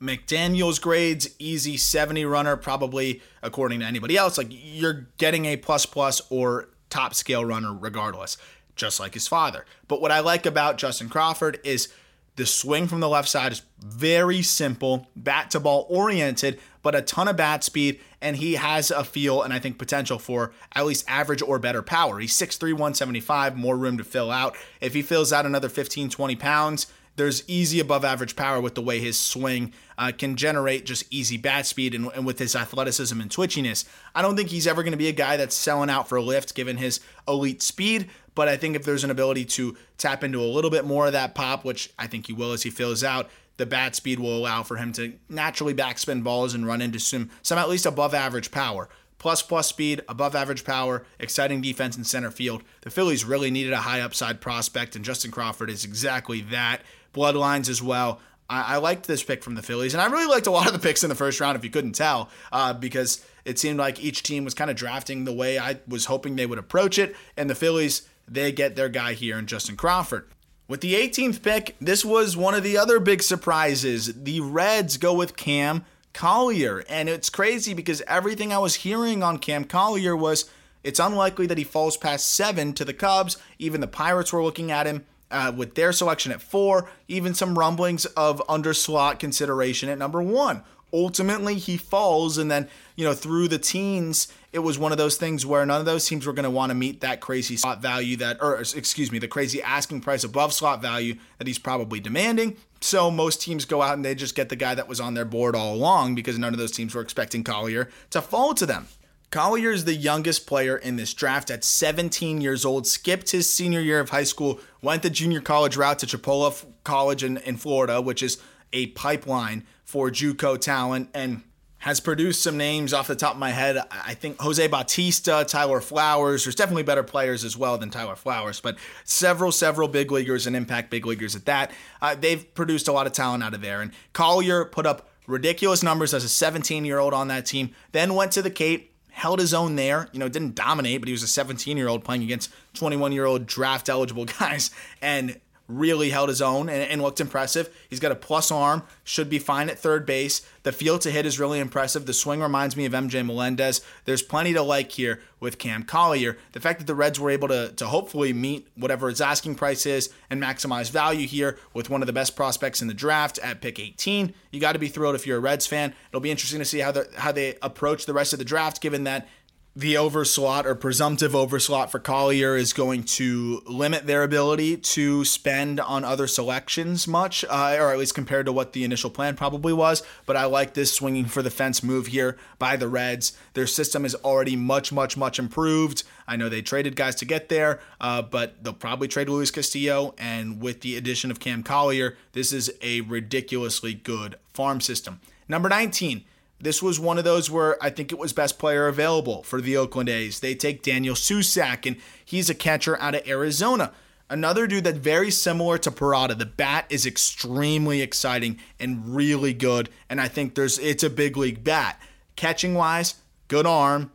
McDaniel's grades, easy 70 runner, probably according to anybody else. Like you're getting a plus plus or top scale runner regardless, just like his father. But what I like about Justin Crawford is the swing from the left side is very simple, bat to ball oriented, but a ton of bat speed, and he has a feel and I think potential for at least average or better power. He's 6'3, 175, more room to fill out. If he fills out another 15, 20 pounds, there's easy above average power with the way his swing uh, can generate just easy bat speed and, and, with his athleticism and twitchiness. I don't think he's ever going to be a guy that's selling out for lift given his elite speed, but I think if there's an ability to tap into a little bit more of that pop, which I think he will as he fills out, the bat speed will allow for him to naturally backspin balls and run into some some at least above average power. plus plus speed, above average power, exciting defense in center field. The Phillies really needed a high upside prospect, and Justin Crawford is exactly that. Bloodlines as well. I, I liked this pick from the Phillies, and I really liked a lot of the picks in the first round, if you couldn't tell, uh, because it seemed like each team was kind of drafting the way I was hoping they would approach it, and the Phillies, they get their guy here in Justin Crawford. With the 18th pick, this was one of the other big surprises. The Reds go with Cam Collier, and it's crazy because everything I was hearing on Cam Collier was it's unlikely that he falls past seven to the Cubs. Even the Pirates were looking at him uh, with their selection at four, even some rumblings of under slot consideration at number one. Ultimately, he falls, and then, you know, through the teens, it was one of those things where none of those teams were going to want to meet that crazy slot value that, or excuse me, the crazy asking price above slot value that he's probably demanding. So most teams go out and they just get the guy that was on their board all along because none of those teams were expecting Collier to fall to them. Collier is the youngest player in this draft at 17 years old, skipped his senior year of high school, went the junior college route to Chipola College in, in Florida, which is a pipeline for JUCO talent, and has produced some names off the top of my head. I think Jose Bautista, Tyler Flowers. There's definitely better players as well than Tyler Flowers, but several, several big leaguers and impact big leaguers at that. Uh, they've produced a lot of talent out of there. And Collier put up ridiculous numbers as a 17 year old on that team, then went to the Cape, held his own there. You know, didn't dominate, but he was a 17 year old playing against 21 year old draft eligible guys and really held his own and, and, looked impressive. He's got a plus arm, should be fine at third base. The field to hit is really impressive. The swing reminds me of MJ Melendez. There's plenty to like here with Cam Collier. The fact that the Reds were able to, to hopefully meet whatever its asking price is and maximize value here with one of the best prospects in the draft at pick 18, you got to be thrilled if you're a Reds fan. It'll be interesting to see how, the, how they approach the rest of the draft, given that the overslot or presumptive overslot for Collier is going to limit their ability to spend on other selections much, uh, or at least compared to what the initial plan probably was. But I like this swinging for the fence move here by the Reds. Their system is already much, much, much improved. I know they traded guys to get there, uh, but they'll probably trade Luis Castillo. And with the addition of Cam Collier, this is a ridiculously good farm system. Number 19. This was one of those where I think it was best player available for the Oakland A's. They take Daniel Susac, and he's a catcher out of Arizona. Another dude that's very similar to Parada. The bat is extremely exciting and really good, and I think there's it's a big league bat. Catching wise, good arm.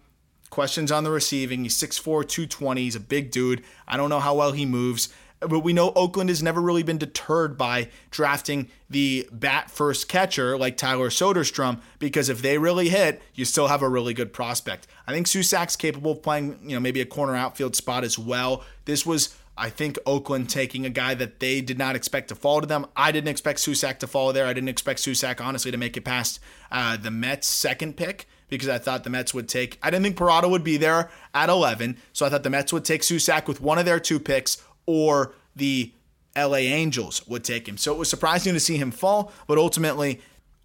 Questions on the receiving. He's 6'4, 220. He's a big dude. I don't know how well he moves but we know Oakland has never really been deterred by drafting the bat first catcher like Tyler Soderstrom because if they really hit, you still have a really good prospect. I think Susac's capable of playing, you know, maybe a corner outfield spot as well. This was I think Oakland taking a guy that they did not expect to fall to them. I didn't expect Susac to fall there. I didn't expect Susac, honestly, to make it past uh, the Mets' second pick because I thought the Mets would take, I didn't think Parada would be there at 11. So I thought the Mets would take Susac with one of their two picks or the LA Angels would take him. So it was surprising to see him fall, but ultimately,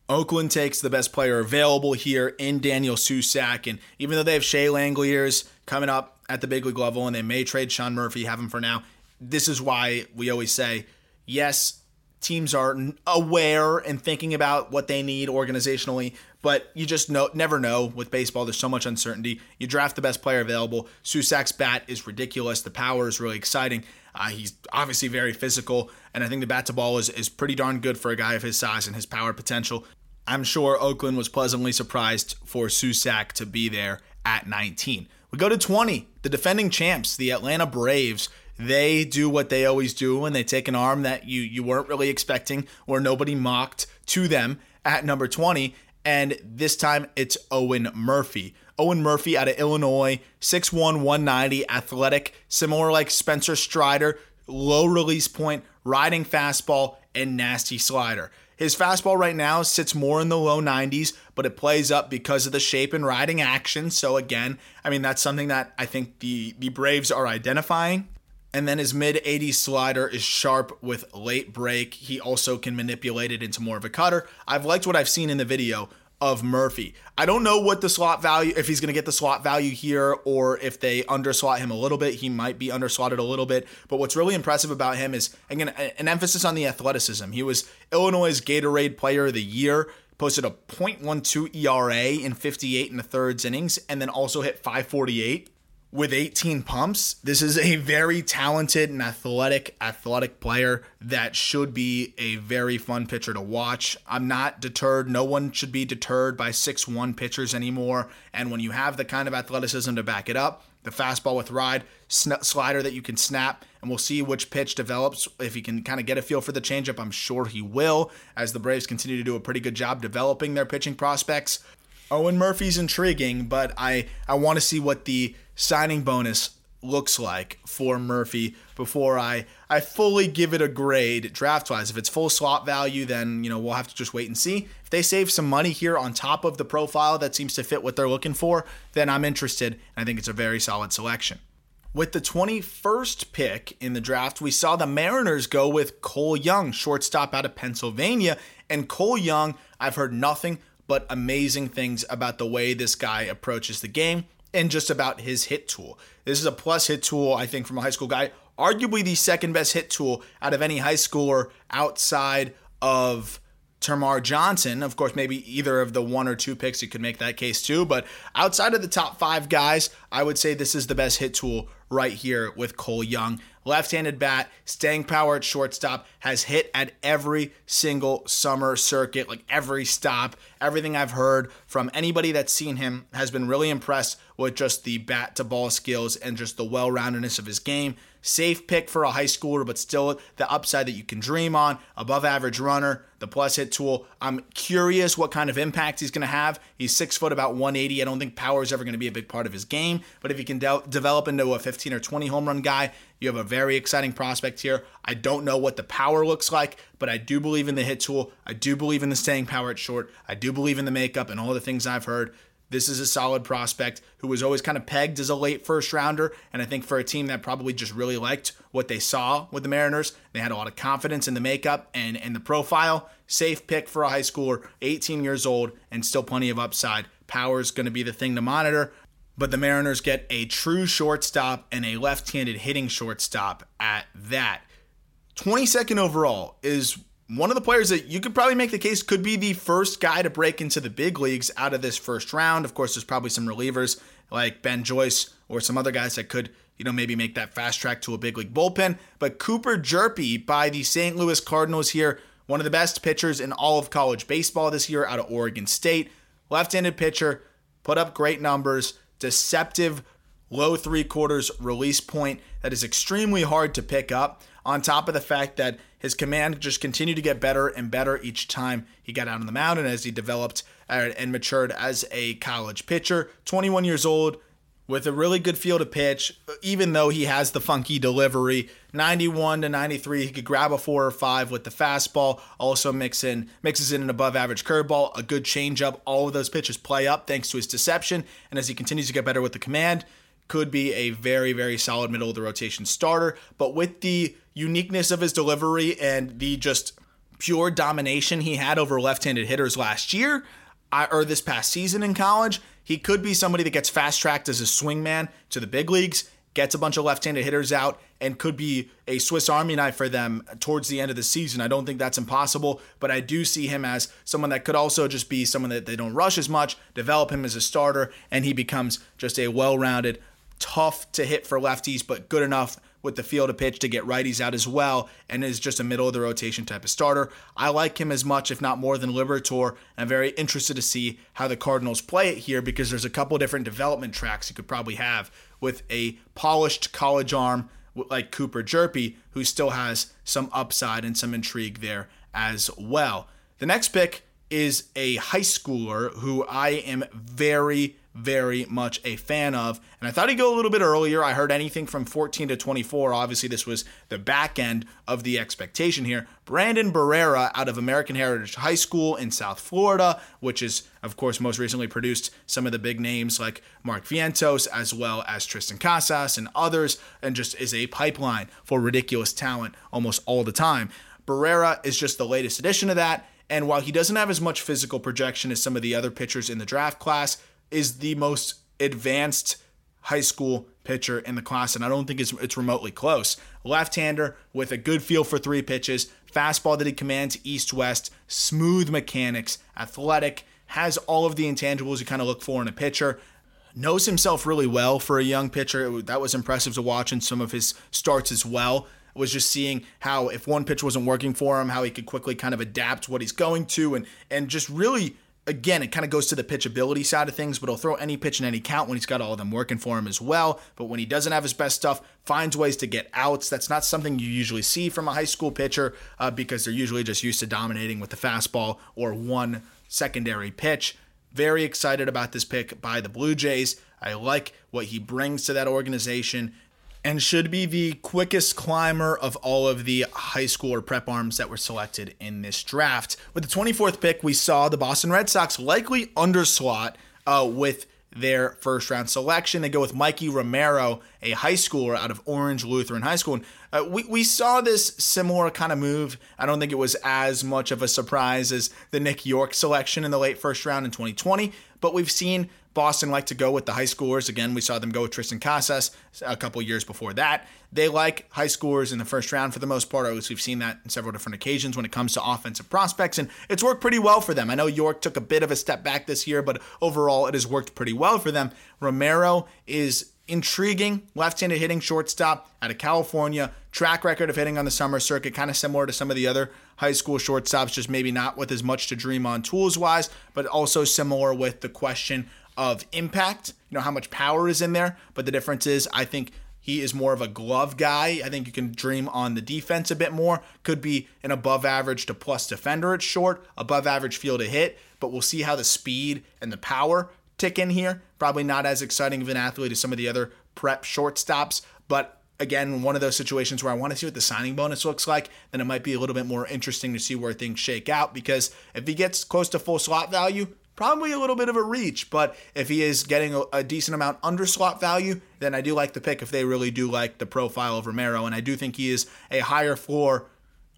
Oakland takes the best player available here in Daniel Susac. And even though they have Shea Langeliers coming up at the big league level and they may trade Sean Murphy, have him for now, this is why we always say, yes, teams are aware and thinking about what they need organizationally, but you just know never know with baseball. There's so much uncertainty. You draft the best player available. Susac's bat is ridiculous. The power is really exciting. Uh, he's obviously very physical, and I think the bat to ball is, is pretty darn good for a guy of his size and his power potential. I'm sure Oakland was pleasantly surprised for Susac to be there at 19. We go to 20. The defending champs, the Atlanta Braves, they do what they always do and they take an arm that you you weren't really expecting or nobody mocked to them at number 20 and this time it's Owen Murphy. Owen Murphy out of Illinois, 6'1, 190, athletic, similar like Spencer Strider, low release point, riding fastball, and nasty slider. His fastball right now sits more in the low 90s, but it plays up because of the shape and riding action. So again, I mean that's something that I think the the Braves are identifying. And then his mid 80s slider is sharp with late break. He also can manipulate it into more of a cutter. I've liked what I've seen in the video of Murphy. I don't know what the slot value, if he's going to get the slot value here or if they underslot him a little bit. He might be underslotted a little bit. But what's really impressive about him is, again, an emphasis on the athleticism. He was Illinois' Gatorade Player of the Year posted a .12 ERA in 58 and the thirds innings, and then also hit 548 with 18 pumps. This is a very talented and athletic athletic player that should be a very fun pitcher to watch. I'm not deterred. No one should be deterred by 6-1 pitchers anymore. And when you have the kind of athleticism to back it up, the fastball with ride, sn- slider that you can snap, and we'll see which pitch develops. If he can kind of get a feel for the changeup, I'm sure he will, as the Braves continue to do a pretty good job developing their pitching prospects. Owen Murphy's intriguing, but I, I want to see what the signing bonus looks like for Murphy before I I fully give it a grade draft wise. If it's full slot value, then you know we'll have to just wait and see. If they save some money here on top of the profile that seems to fit what they're looking for, then I'm interested. I think it's a very solid selection. With the 21st pick in the draft, we saw the Mariners go with Cole Young, shortstop out of Pennsylvania. And Cole Young, I've heard nothing but amazing things about the way this guy approaches the game and just about his hit tool. This is a plus hit tool, I think, from a high school guy. Arguably the second best hit tool out of any high schooler outside of Termarr Johnson. Of course, maybe either of the one or two picks, you could make that case too. But outside of the top five guys, I would say this is the best hit tool right here with Cole Young. Left handed bat, staying power at shortstop, has hit at every single summer circuit, like every stop. Everything I've heard from anybody that's seen him has been really impressed with just the bat to ball skills and just the well roundedness of his game. Safe pick for a high schooler, but still the upside that you can dream on. Above average runner, the plus hit tool. I'm curious what kind of impact he's going to have. He's six foot, about 180. I don't think power is ever going to be a big part of his game, but if he can de- develop into a 15 or 20 home run guy, you have a very exciting prospect here. I don't know what the power looks like, but I do believe in the hit tool. I do believe in the staying power at short. I do believe in the makeup and all the things I've heard. This is a solid prospect who was always kind of pegged as a late first rounder. And I think for a team that probably just really liked what they saw with the Mariners, they had a lot of confidence in the makeup and, and the profile. Safe pick for a high schooler, 18 years old, and still plenty of upside. Power is going to be the thing to monitor. But the Mariners get a true shortstop and a left handed hitting shortstop at that. 22nd overall is one of the players that you could probably make the case could be the first guy to break into the big leagues out of this first round. Of course, there's probably some relievers like Ben Joyce or some other guys that could, you know, maybe make that fast track to a big league bullpen. But Cooper Hjerpe by the St. Louis Cardinals here, one of the best pitchers in all of college baseball this year out of Oregon State. Left handed pitcher, put up great numbers, deceptive low three quarters release point that is extremely hard to pick up, on top of the fact that his command just continued to get better and better each time he got out on the mound and as he developed and matured as a college pitcher. 21 years old with a really good feel to pitch, even though he has the funky delivery. 91 to 93, he could grab a four or five with the fastball. Also mix in mixes in an above average curveball, a good changeup. All of those pitches play up thanks to his deception, and as he continues to get better with the command, could be a very, very solid middle of the rotation starter. But with the uniqueness of his delivery and the just pure domination he had over left handed hitters last year, or this past season in college, he could be somebody that gets fast tracked as a swingman to the big leagues, gets a bunch of left handed hitters out, and could be a Swiss Army knife for them towards the end of the season. I don't think that's impossible, but I do see him as someone that could also just be someone that they don't rush as much, develop him as a starter, and he becomes just a well rounded, tough to hit for lefties, but good enough with the field of pitch to get righties out as well, and is just a middle of the rotation type of starter. I like him as much, if not more, than Liberatore, and I'm very interested to see how the Cardinals play it here because there's a couple different development tracks you could probably have with a polished college arm like Cooper Hjerpe, who still has some upside and some intrigue there as well. The next pick is a high schooler who I am very, very much a fan of. And I thought he'd go a little bit earlier. I heard anything from 14 to 24. Obviously, this was the back end of the expectation here. Brandon Barriera out of American Heritage High School in South Florida, which is, of course, most recently produced some of the big names like Mark Vientos, as well as Triston Casas and others, and just is a pipeline for ridiculous talent almost all the time. Barrera is just the latest addition of that. And while he doesn't have as much physical projection as some of the other pitchers in the draft class, is the most advanced high school pitcher in the class, and I don't think it's, it's remotely close. Left hander with a good feel for three pitches, fastball that he commands east west, smooth mechanics, athletic, has all of the intangibles you kind of look for in a pitcher knows himself really well for a young pitcher. That was impressive to watch in some of his starts as well. Was just seeing how if one pitch wasn't working for him, how he could quickly kind of adapt what he's going to, and and just really again, it kind of goes to the pitchability side of things, but he'll throw any pitch in any count when he's got all of them working for him as well. But when he doesn't have his best stuff, finds ways to get outs. That's not something you usually see from a high school pitcher uh, because they're usually just used to dominating with the fastball or one secondary pitch. Very excited about this pick by the Blue Jays. I like what he brings to that organization and should be the quickest climber of all of the high school or prep arms that were selected in this draft. With the 24th pick, we saw the Boston Red Sox likely underslot uh, with their first round selection. They go with Mikey Romero, a high schooler out of Orange Lutheran High School. And uh, we, we saw this similar kind of move. I don't think it was as much of a surprise as the Nick Yorke selection in the late first round in 2020, but we've seen Boston like to go with the high schoolers. Again, we saw them go with Triston Casas a couple years before that. They like high schoolers in the first round for the most part, at least we've seen that in several different occasions when it comes to offensive prospects, and it's worked pretty well for them. I know Yorke took a bit of a step back this year, but overall it has worked pretty well for them. Romero is intriguing left-handed hitting shortstop out of California. Track record of hitting on the summer circuit, kind of similar to some of the other high school shortstops, just maybe not with as much to dream on tools-wise, but also similar with the question of impact, you know, how much power is in there. But the difference is, I think he is more of a glove guy. I think you can dream on the defense a bit more. Could be an above average to plus defender at short, above average field to hit, but we'll see how the speed and the power tick in here. Probably not as exciting of an athlete as some of the other prep shortstops, but again, one of those situations where I want to see what the signing bonus looks like, then it might be a little bit more interesting to see where things shake out because if he gets close to full slot value, probably a little bit of a reach, but if he is getting a, a, decent amount under slot value, then I do like the pick if they really do like the profile of Romero. And I do think he is a higher floor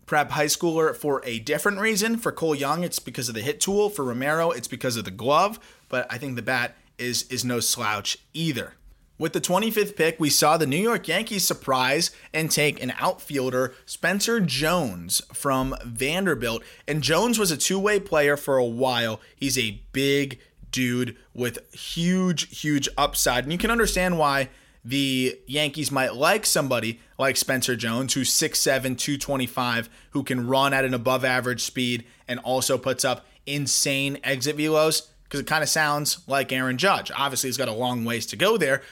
prep high schooler for a different reason. For Cole Young, it's because of the hit tool. For Romero, it's because of the glove. But I think the bat is is no slouch either. With the 25th pick, we saw the New York Yankees surprise and take an outfielder, Spencer Jones from Vanderbilt. And Jones was a two way player for a while. He's a big dude with huge, huge upside. And you can understand why the Yankees might like somebody like Spencer Jones, who's 6'7, 225, who can run at an above average speed and also puts up insane exit velos because it kind of sounds like Aaron Judge. Obviously, he's got a long ways to go there,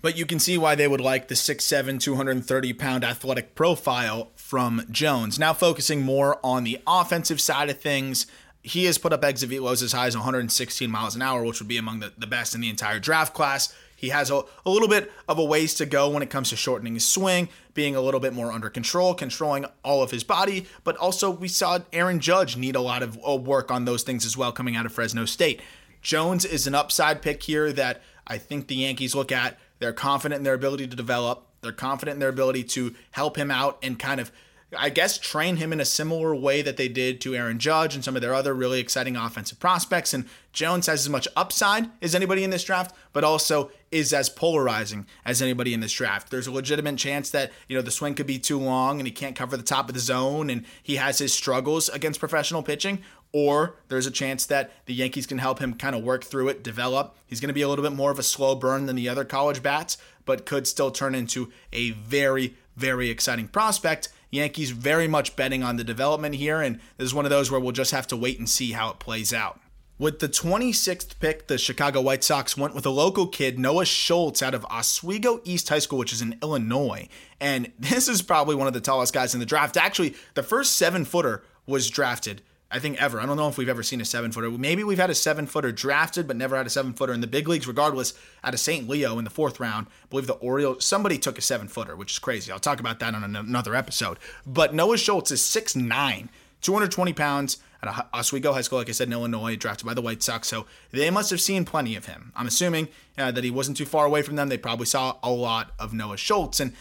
but you can see why they would like the 6'7, 230 pound athletic profile from Jones. Now, focusing more on the offensive side of things, he has put up exit velos as high as 116 miles an hour, which would be among the, the best in the entire draft class. He has a, a little bit of a ways to go when it comes to shortening his swing, being a little bit more under control, controlling all of his body. But also, we saw Aaron Judge need a lot of work on those things as well coming out of Fresno State. Jones is an upside pick here that I think the Yankees look at they're confident in their ability to develop. They're confident in their ability to help him out and kind of, I guess, train him in a similar way that they did to Aaron Judge and some of their other really exciting offensive prospects. And Jones has as much upside as anybody in this draft, but also is as polarizing as anybody in this draft. There's a legitimate chance that, you know, the swing could be too long and he can't cover the top of the zone and he has his struggles against professional pitching, or there's a chance that the Yankees can help him kind of work through it, develop. He's going to be a little bit more of a slow burn than the other college bats, but could still turn into a very, very exciting prospect. Yankees very much betting on the development here, and this is one of those where we'll just have to wait and see how it plays out. With the 26th pick, the Chicago White Sox went with a local kid, Noah Schultz, out of Oswego East High School, which is in Illinois. And this is probably one of the tallest guys in the draft. Actually, the first seven footer was drafted I think ever. I don't know if we've ever seen a seven footer. Maybe we've had a seven footer drafted, but never had a seven footer in the big leagues. Regardless, out of St. Leo in the fourth round, I believe the Orioles somebody took a seven footer, which is crazy. I'll talk about that on another episode. But Noah Schultz is 6'9", 220 pounds at Oswego High School, like I said, in Illinois, drafted by the White Sox. So they must have seen plenty of him. I'm assuming uh, that he wasn't too far away from them. They probably saw a lot of Noah Schultz. And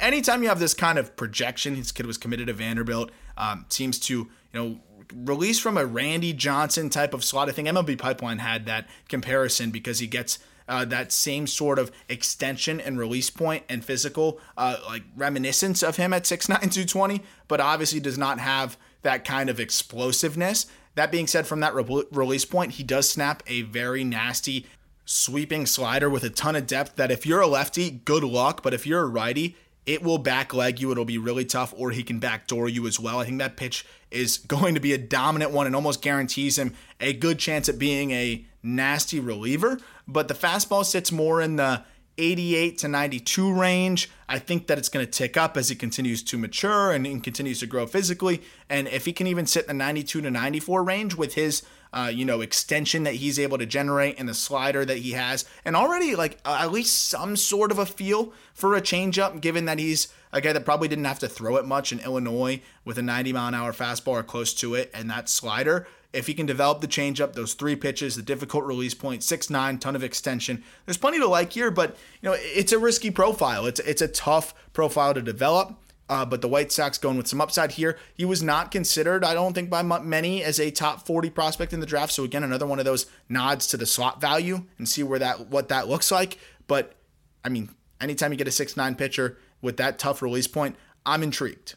anytime you have this kind of projection, his kid was committed to Vanderbilt, um, seems to you know released from a Randy Johnson type of slot. I think MLB Pipeline had that comparison because he gets uh, that same sort of extension and release point and physical, uh, like reminiscence of him at 6'9, 220, but obviously does not have that kind of explosiveness. That being said, from that re- release point, he does snap a very nasty sweeping slider with a ton of depth that if you're a lefty, good luck. But if you're a righty, it will back leg you. It'll be really tough, or he can backdoor you as well. I think that pitch is going to be a dominant one and almost guarantees him a good chance at being a nasty reliever. But the fastball sits more in the 88 to 92 range. I think that it's going to tick up as he continues to mature and, and, continues to grow physically. And if he can even sit in the 92 to 94 range with his, uh, you know, extension that he's able to generate and the slider that he has, and already like uh, at least some sort of a feel for a changeup, given that he's a guy that probably didn't have to throw it much in Illinois with a 90 mile an hour fastball or close to it, and that slider if he can develop the changeup, those three pitches, the difficult release point, six nine, ton of extension. There's plenty to like here, but you know it's a risky profile. It's it's a tough profile to develop. Uh, but the White Sox going with some upside here. He was not considered, I don't think, by many as a top 40 prospect in the draft. So again, another one of those nods to the slot value and see where that what that looks like. But I mean, anytime you get a six nine pitcher with that tough release point, I'm intrigued.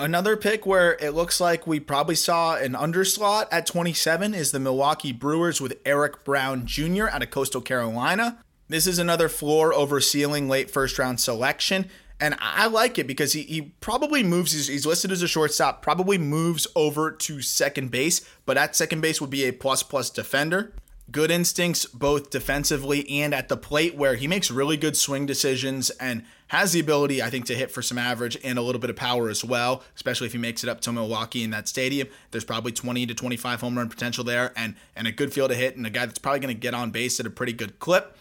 Another pick where it looks like we probably saw an underslot at 27 is the Milwaukee Brewers with Eric Brown Jr. out of Coastal Carolina. This is another floor over ceiling late first round selection. And I like it because he, he probably moves, he's, he's listed as a shortstop, probably moves over to second base, but at second base would be a plus plus defender good instincts both defensively and at the plate where he makes really good swing decisions and has the ability I think to hit for some average and a little bit of power as well especially if he makes it up to Milwaukee in that stadium there's probably 20 to 25 home run potential there and and a good field to hit and a guy that's probably going to get on base at a pretty good clip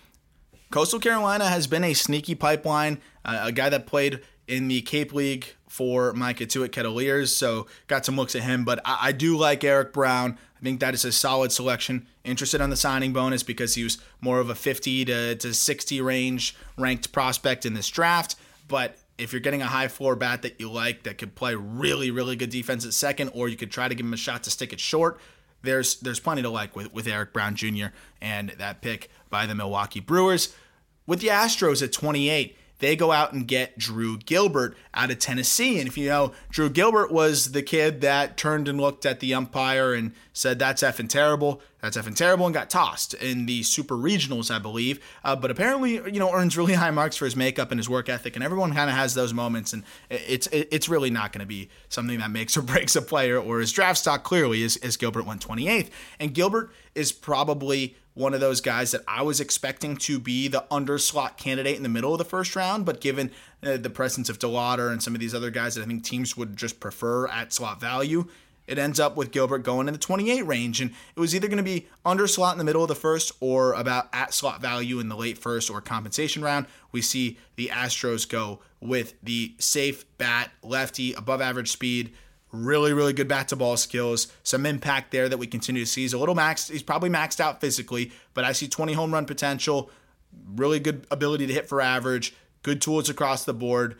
Coastal Carolina has been a sneaky pipeline uh, a guy that played in the Cape League for Cotuit Kettleers, so got some looks at him. But I, I, do like Eric Brown. I think that is a solid selection. Interested on the signing bonus because he was more of a 50 to, to 60 range ranked prospect in this draft. But if you're getting a high floor bat that you like that could play really, really good defense at second, or you could try to give him a shot to stick it short, there's there's plenty to like with, with Eric Brown Jr. and that pick by the Milwaukee Brewers. With the Astros at 28, they go out and get Drew Gilbert out of Tennessee. And if you know, Drew Gilbert was the kid that turned and looked at the umpire and said, That's effing terrible. That's effing terrible, and got tossed in the super regionals, I believe. Uh, but apparently, you know, earns really high marks for his makeup and his work ethic. And everyone kind of has those moments. And it's it's really not going to be something that makes or breaks a player or his draft stock clearly, as, as Gilbert went 28th. And Gilbert is probably one of those guys that I was expecting to be the underslot candidate in the middle of the first round, but given uh, the presence of DeLauter and some of these other guys that I think teams would just prefer at slot value, it ends up with Gilbert going in the 28 range. And it was either going to be under slot in the middle of the first or about at slot value in the late first or compensation round. We see the Astros go with the safe bat, lefty, above average speed, Really, really good bat to ball skills. Some impact there that we continue to see. He's a little maxed. He's probably maxed out physically, but I see 20 home run potential. Really good ability to hit for average. Good tools across the board.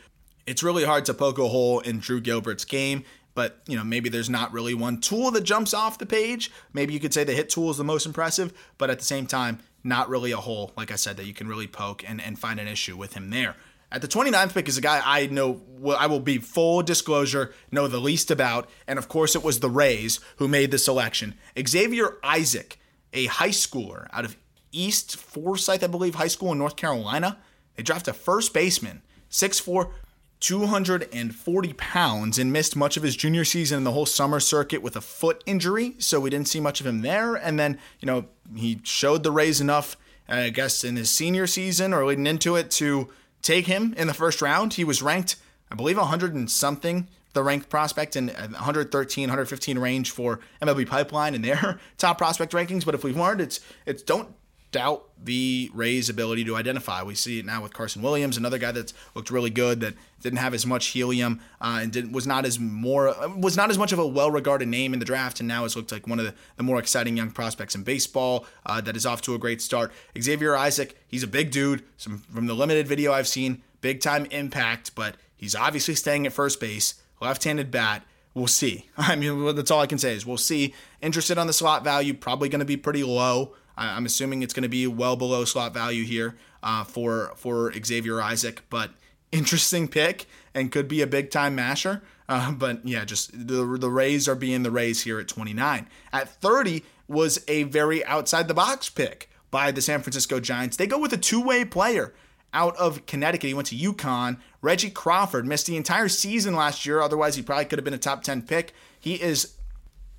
It's really hard to poke a hole in Drew Gilbert's game, but you know maybe there's not really one tool that jumps off the page. Maybe you could say the hit tool is the most impressive, but at the same time, not really a hole, like I said, that you can really poke and, and find an issue with him there. At the 29th pick is a guy I know, I will be full disclosure, know the least about. And of course, it was the Rays who made the selection. Xavier Isaac, a high schooler out of East Forsyth, I believe, high school in North Carolina. They drafted a first baseman, 6'4, 240 pounds, and missed much of his junior season in the whole summer circuit with a foot injury. So we didn't see much of him there. And then, you know, he showed the Rays enough, uh, I guess, in his senior season or leading into it to take him in the first round. He was ranked, I believe, 100 and something, the ranked prospect in 113, 115 range for MLB Pipeline in their top prospect rankings. But if we've learned, it's it's don't doubt the Rays' ability to identify. We see it now with Carson Williams, another guy that's looked really good that didn't have as much helium uh, and didn't, was not as more was not as much of a well-regarded name in the draft, and now has looked like one of the, the more exciting young prospects in baseball. Uh, that is off to a great start. Xavier Isaac, he's a big dude. Some from the limited video I've seen, big time impact, but he's obviously staying at first base, left-handed bat. We'll see. I mean, that's all I can say is we'll see. Interested on the slot value, probably going to be pretty low. I, am assuming it's going to be well below slot value here uh, for for Xavier Isaac, but interesting pick and could be a big time masher. Uh, but yeah, just the the Rays are being the Rays here at 29. At 30 was a very outside the box pick by the San Francisco Giants. They go with a two way player out of Connecticut. He went to UConn. Reggie Crawford missed the entire season last year. Otherwise, he probably could have been a top 10 pick. He is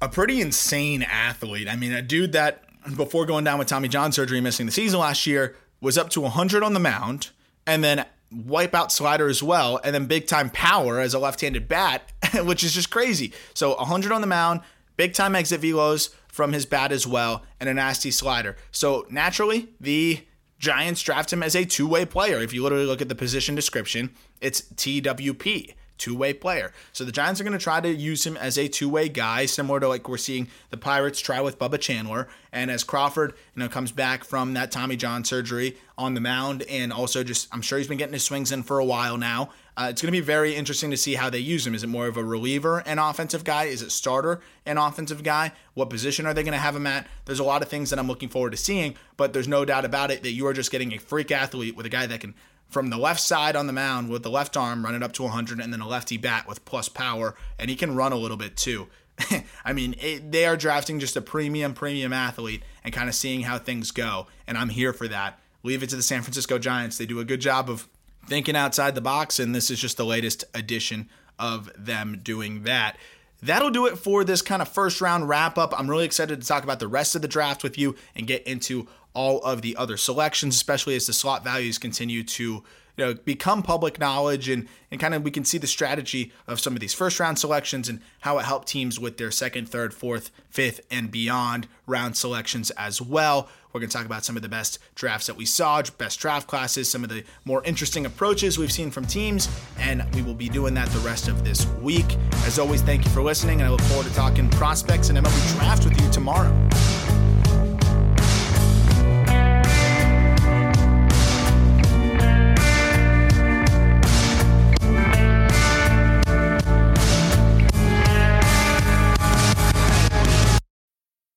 a pretty insane athlete. I mean, a dude that before going down with Tommy John surgery, missing the season last year, was up to 100 on the mound and then wipeout slider as well, and then big time power as a left handed bat, which is just crazy. So 100 on the mound, big time exit velos from his bat as well, and a nasty slider. So naturally, the Giants draft him as a two way player. If you literally look at the position description, it's TWP two way player. So the Giants are going to try to use him as a two way guy, similar to like we're seeing the Pirates try with Bubba Chandler. And as Crawford, you know, comes back from that Tommy John surgery on the mound, and also just I'm sure he's been getting his swings in for a while now. Uh, it's going to be very interesting to see how they use him. Is it more of a reliever and offensive guy? Is it starter and offensive guy? What position are they going to have him at? There's a lot of things that I'm looking forward to seeing, but there's no doubt about it that you are just getting a freak athlete with a guy that can from the left side on the mound with the left arm running up to 100 and then a lefty bat with plus power and he can run a little bit too. I mean it, they are drafting just a premium premium athlete and kind of seeing how things go and i'm here for that. Leave it to the san francisco giants. They do a good job of thinking outside the box and this is just the latest edition of them doing that. That'll do it for this kind of first round wrap up. I'm really excited to talk about the rest of the draft with you and get into all of the other selections, especially as the slot values continue to you know, become public knowledge and, and kind of we can see the strategy of some of these first round selections and how it helped teams with their second, third, fourth, fifth, and beyond round selections as well. We're going to talk about some of the best drafts that we saw, best draft classes, some of the more interesting approaches we've seen from teams, and we will be doing that the rest of this week. As always, thank you for listening, and I look forward to talking prospects and MLB draft with you tomorrow.